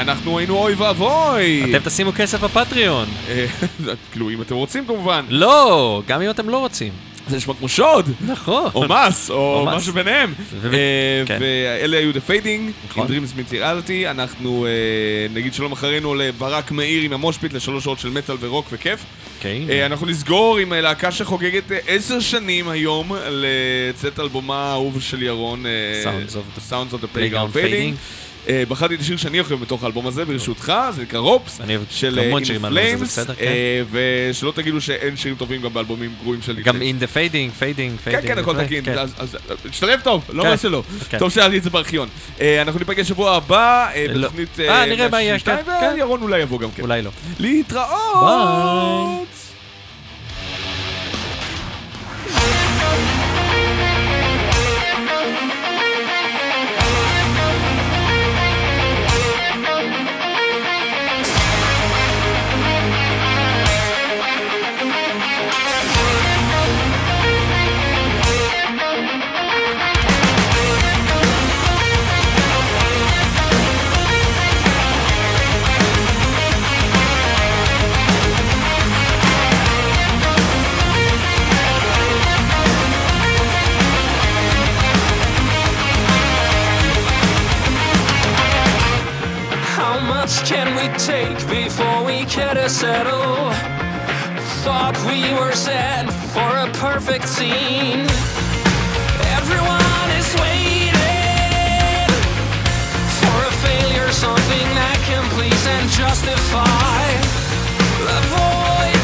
Speaker 1: אנחנו היינו אוי ואבוי.
Speaker 3: אתם תשימו כסף בפטריון.
Speaker 1: אה, כאילו, אם אתם רוצים כמובן.
Speaker 3: לא, גם אם אתם לא רוצים.
Speaker 1: זה נשמע כמו שוד.
Speaker 3: נכון.
Speaker 1: או מס, או. משהו ביניהם. אה,
Speaker 3: כן.
Speaker 1: ואלה היו The Fading,
Speaker 3: נכון.
Speaker 1: עם Dreams Materiality. אנחנו אה, נגיד שלום אחרינו לברק מאיר עם המושפיט לשלוש שעות של מטאל ורוק וכיף.
Speaker 3: כן.
Speaker 1: אה, אנחנו נסגור עם להקה שחוגגת עשר שנים היום לצאת אלבומה האהוב של ירון.
Speaker 3: Sounds of the-
Speaker 1: Sounds of the
Speaker 3: Playground
Speaker 1: Playground Fading.
Speaker 2: אה, בחרתי את השיר שאני אוהב בתוך האלבום הזה, ברשותך, זה נקרא רופס, של
Speaker 3: הזה,
Speaker 2: Flames,
Speaker 3: בסדר, כן.
Speaker 2: אה, ושלא תגידו שאין שירים טובים גם באלבומים גרועים של
Speaker 3: גם
Speaker 2: the
Speaker 3: in the fading, fading,
Speaker 2: כן. כן, הכל תקין,
Speaker 3: כן.
Speaker 2: אז- תשתלב טוב, לא מה שלא.
Speaker 3: כן.
Speaker 2: טוב שהיה לי את זה בארכיון. אה, אנחנו ניפגש שבוע הבא, אה,
Speaker 3: לא.
Speaker 2: בתוכנית
Speaker 3: אה, נראה מה יהיה,
Speaker 2: 162,
Speaker 3: כן, כן.
Speaker 2: וירון אולי יבוא גם כן.
Speaker 3: אולי לא.
Speaker 2: להתראות!
Speaker 6: Before we get a settle? Thought we were set for a perfect scene. Everyone is waiting for a failure, something that can please and justify the void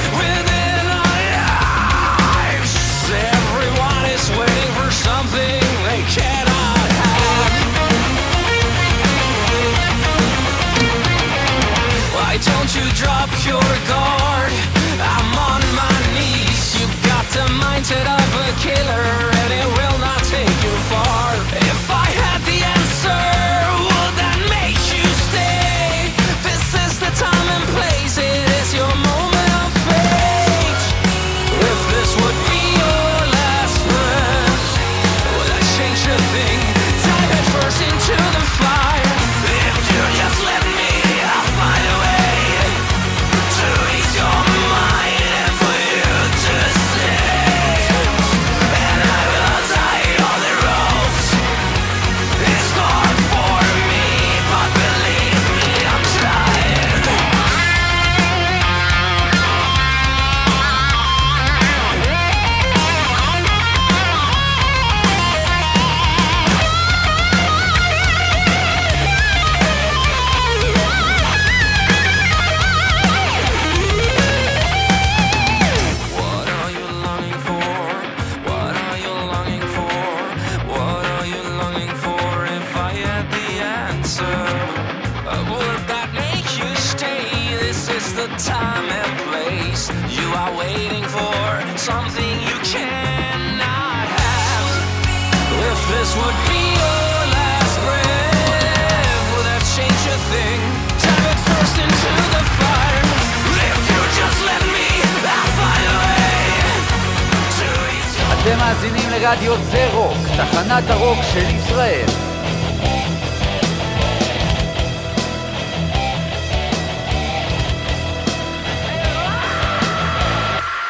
Speaker 6: guard? I'm on my knees. You've got the mindset of a killer, and it will
Speaker 7: מאזינים לרדיו זה רוק, תחנת הרוק של ישראל.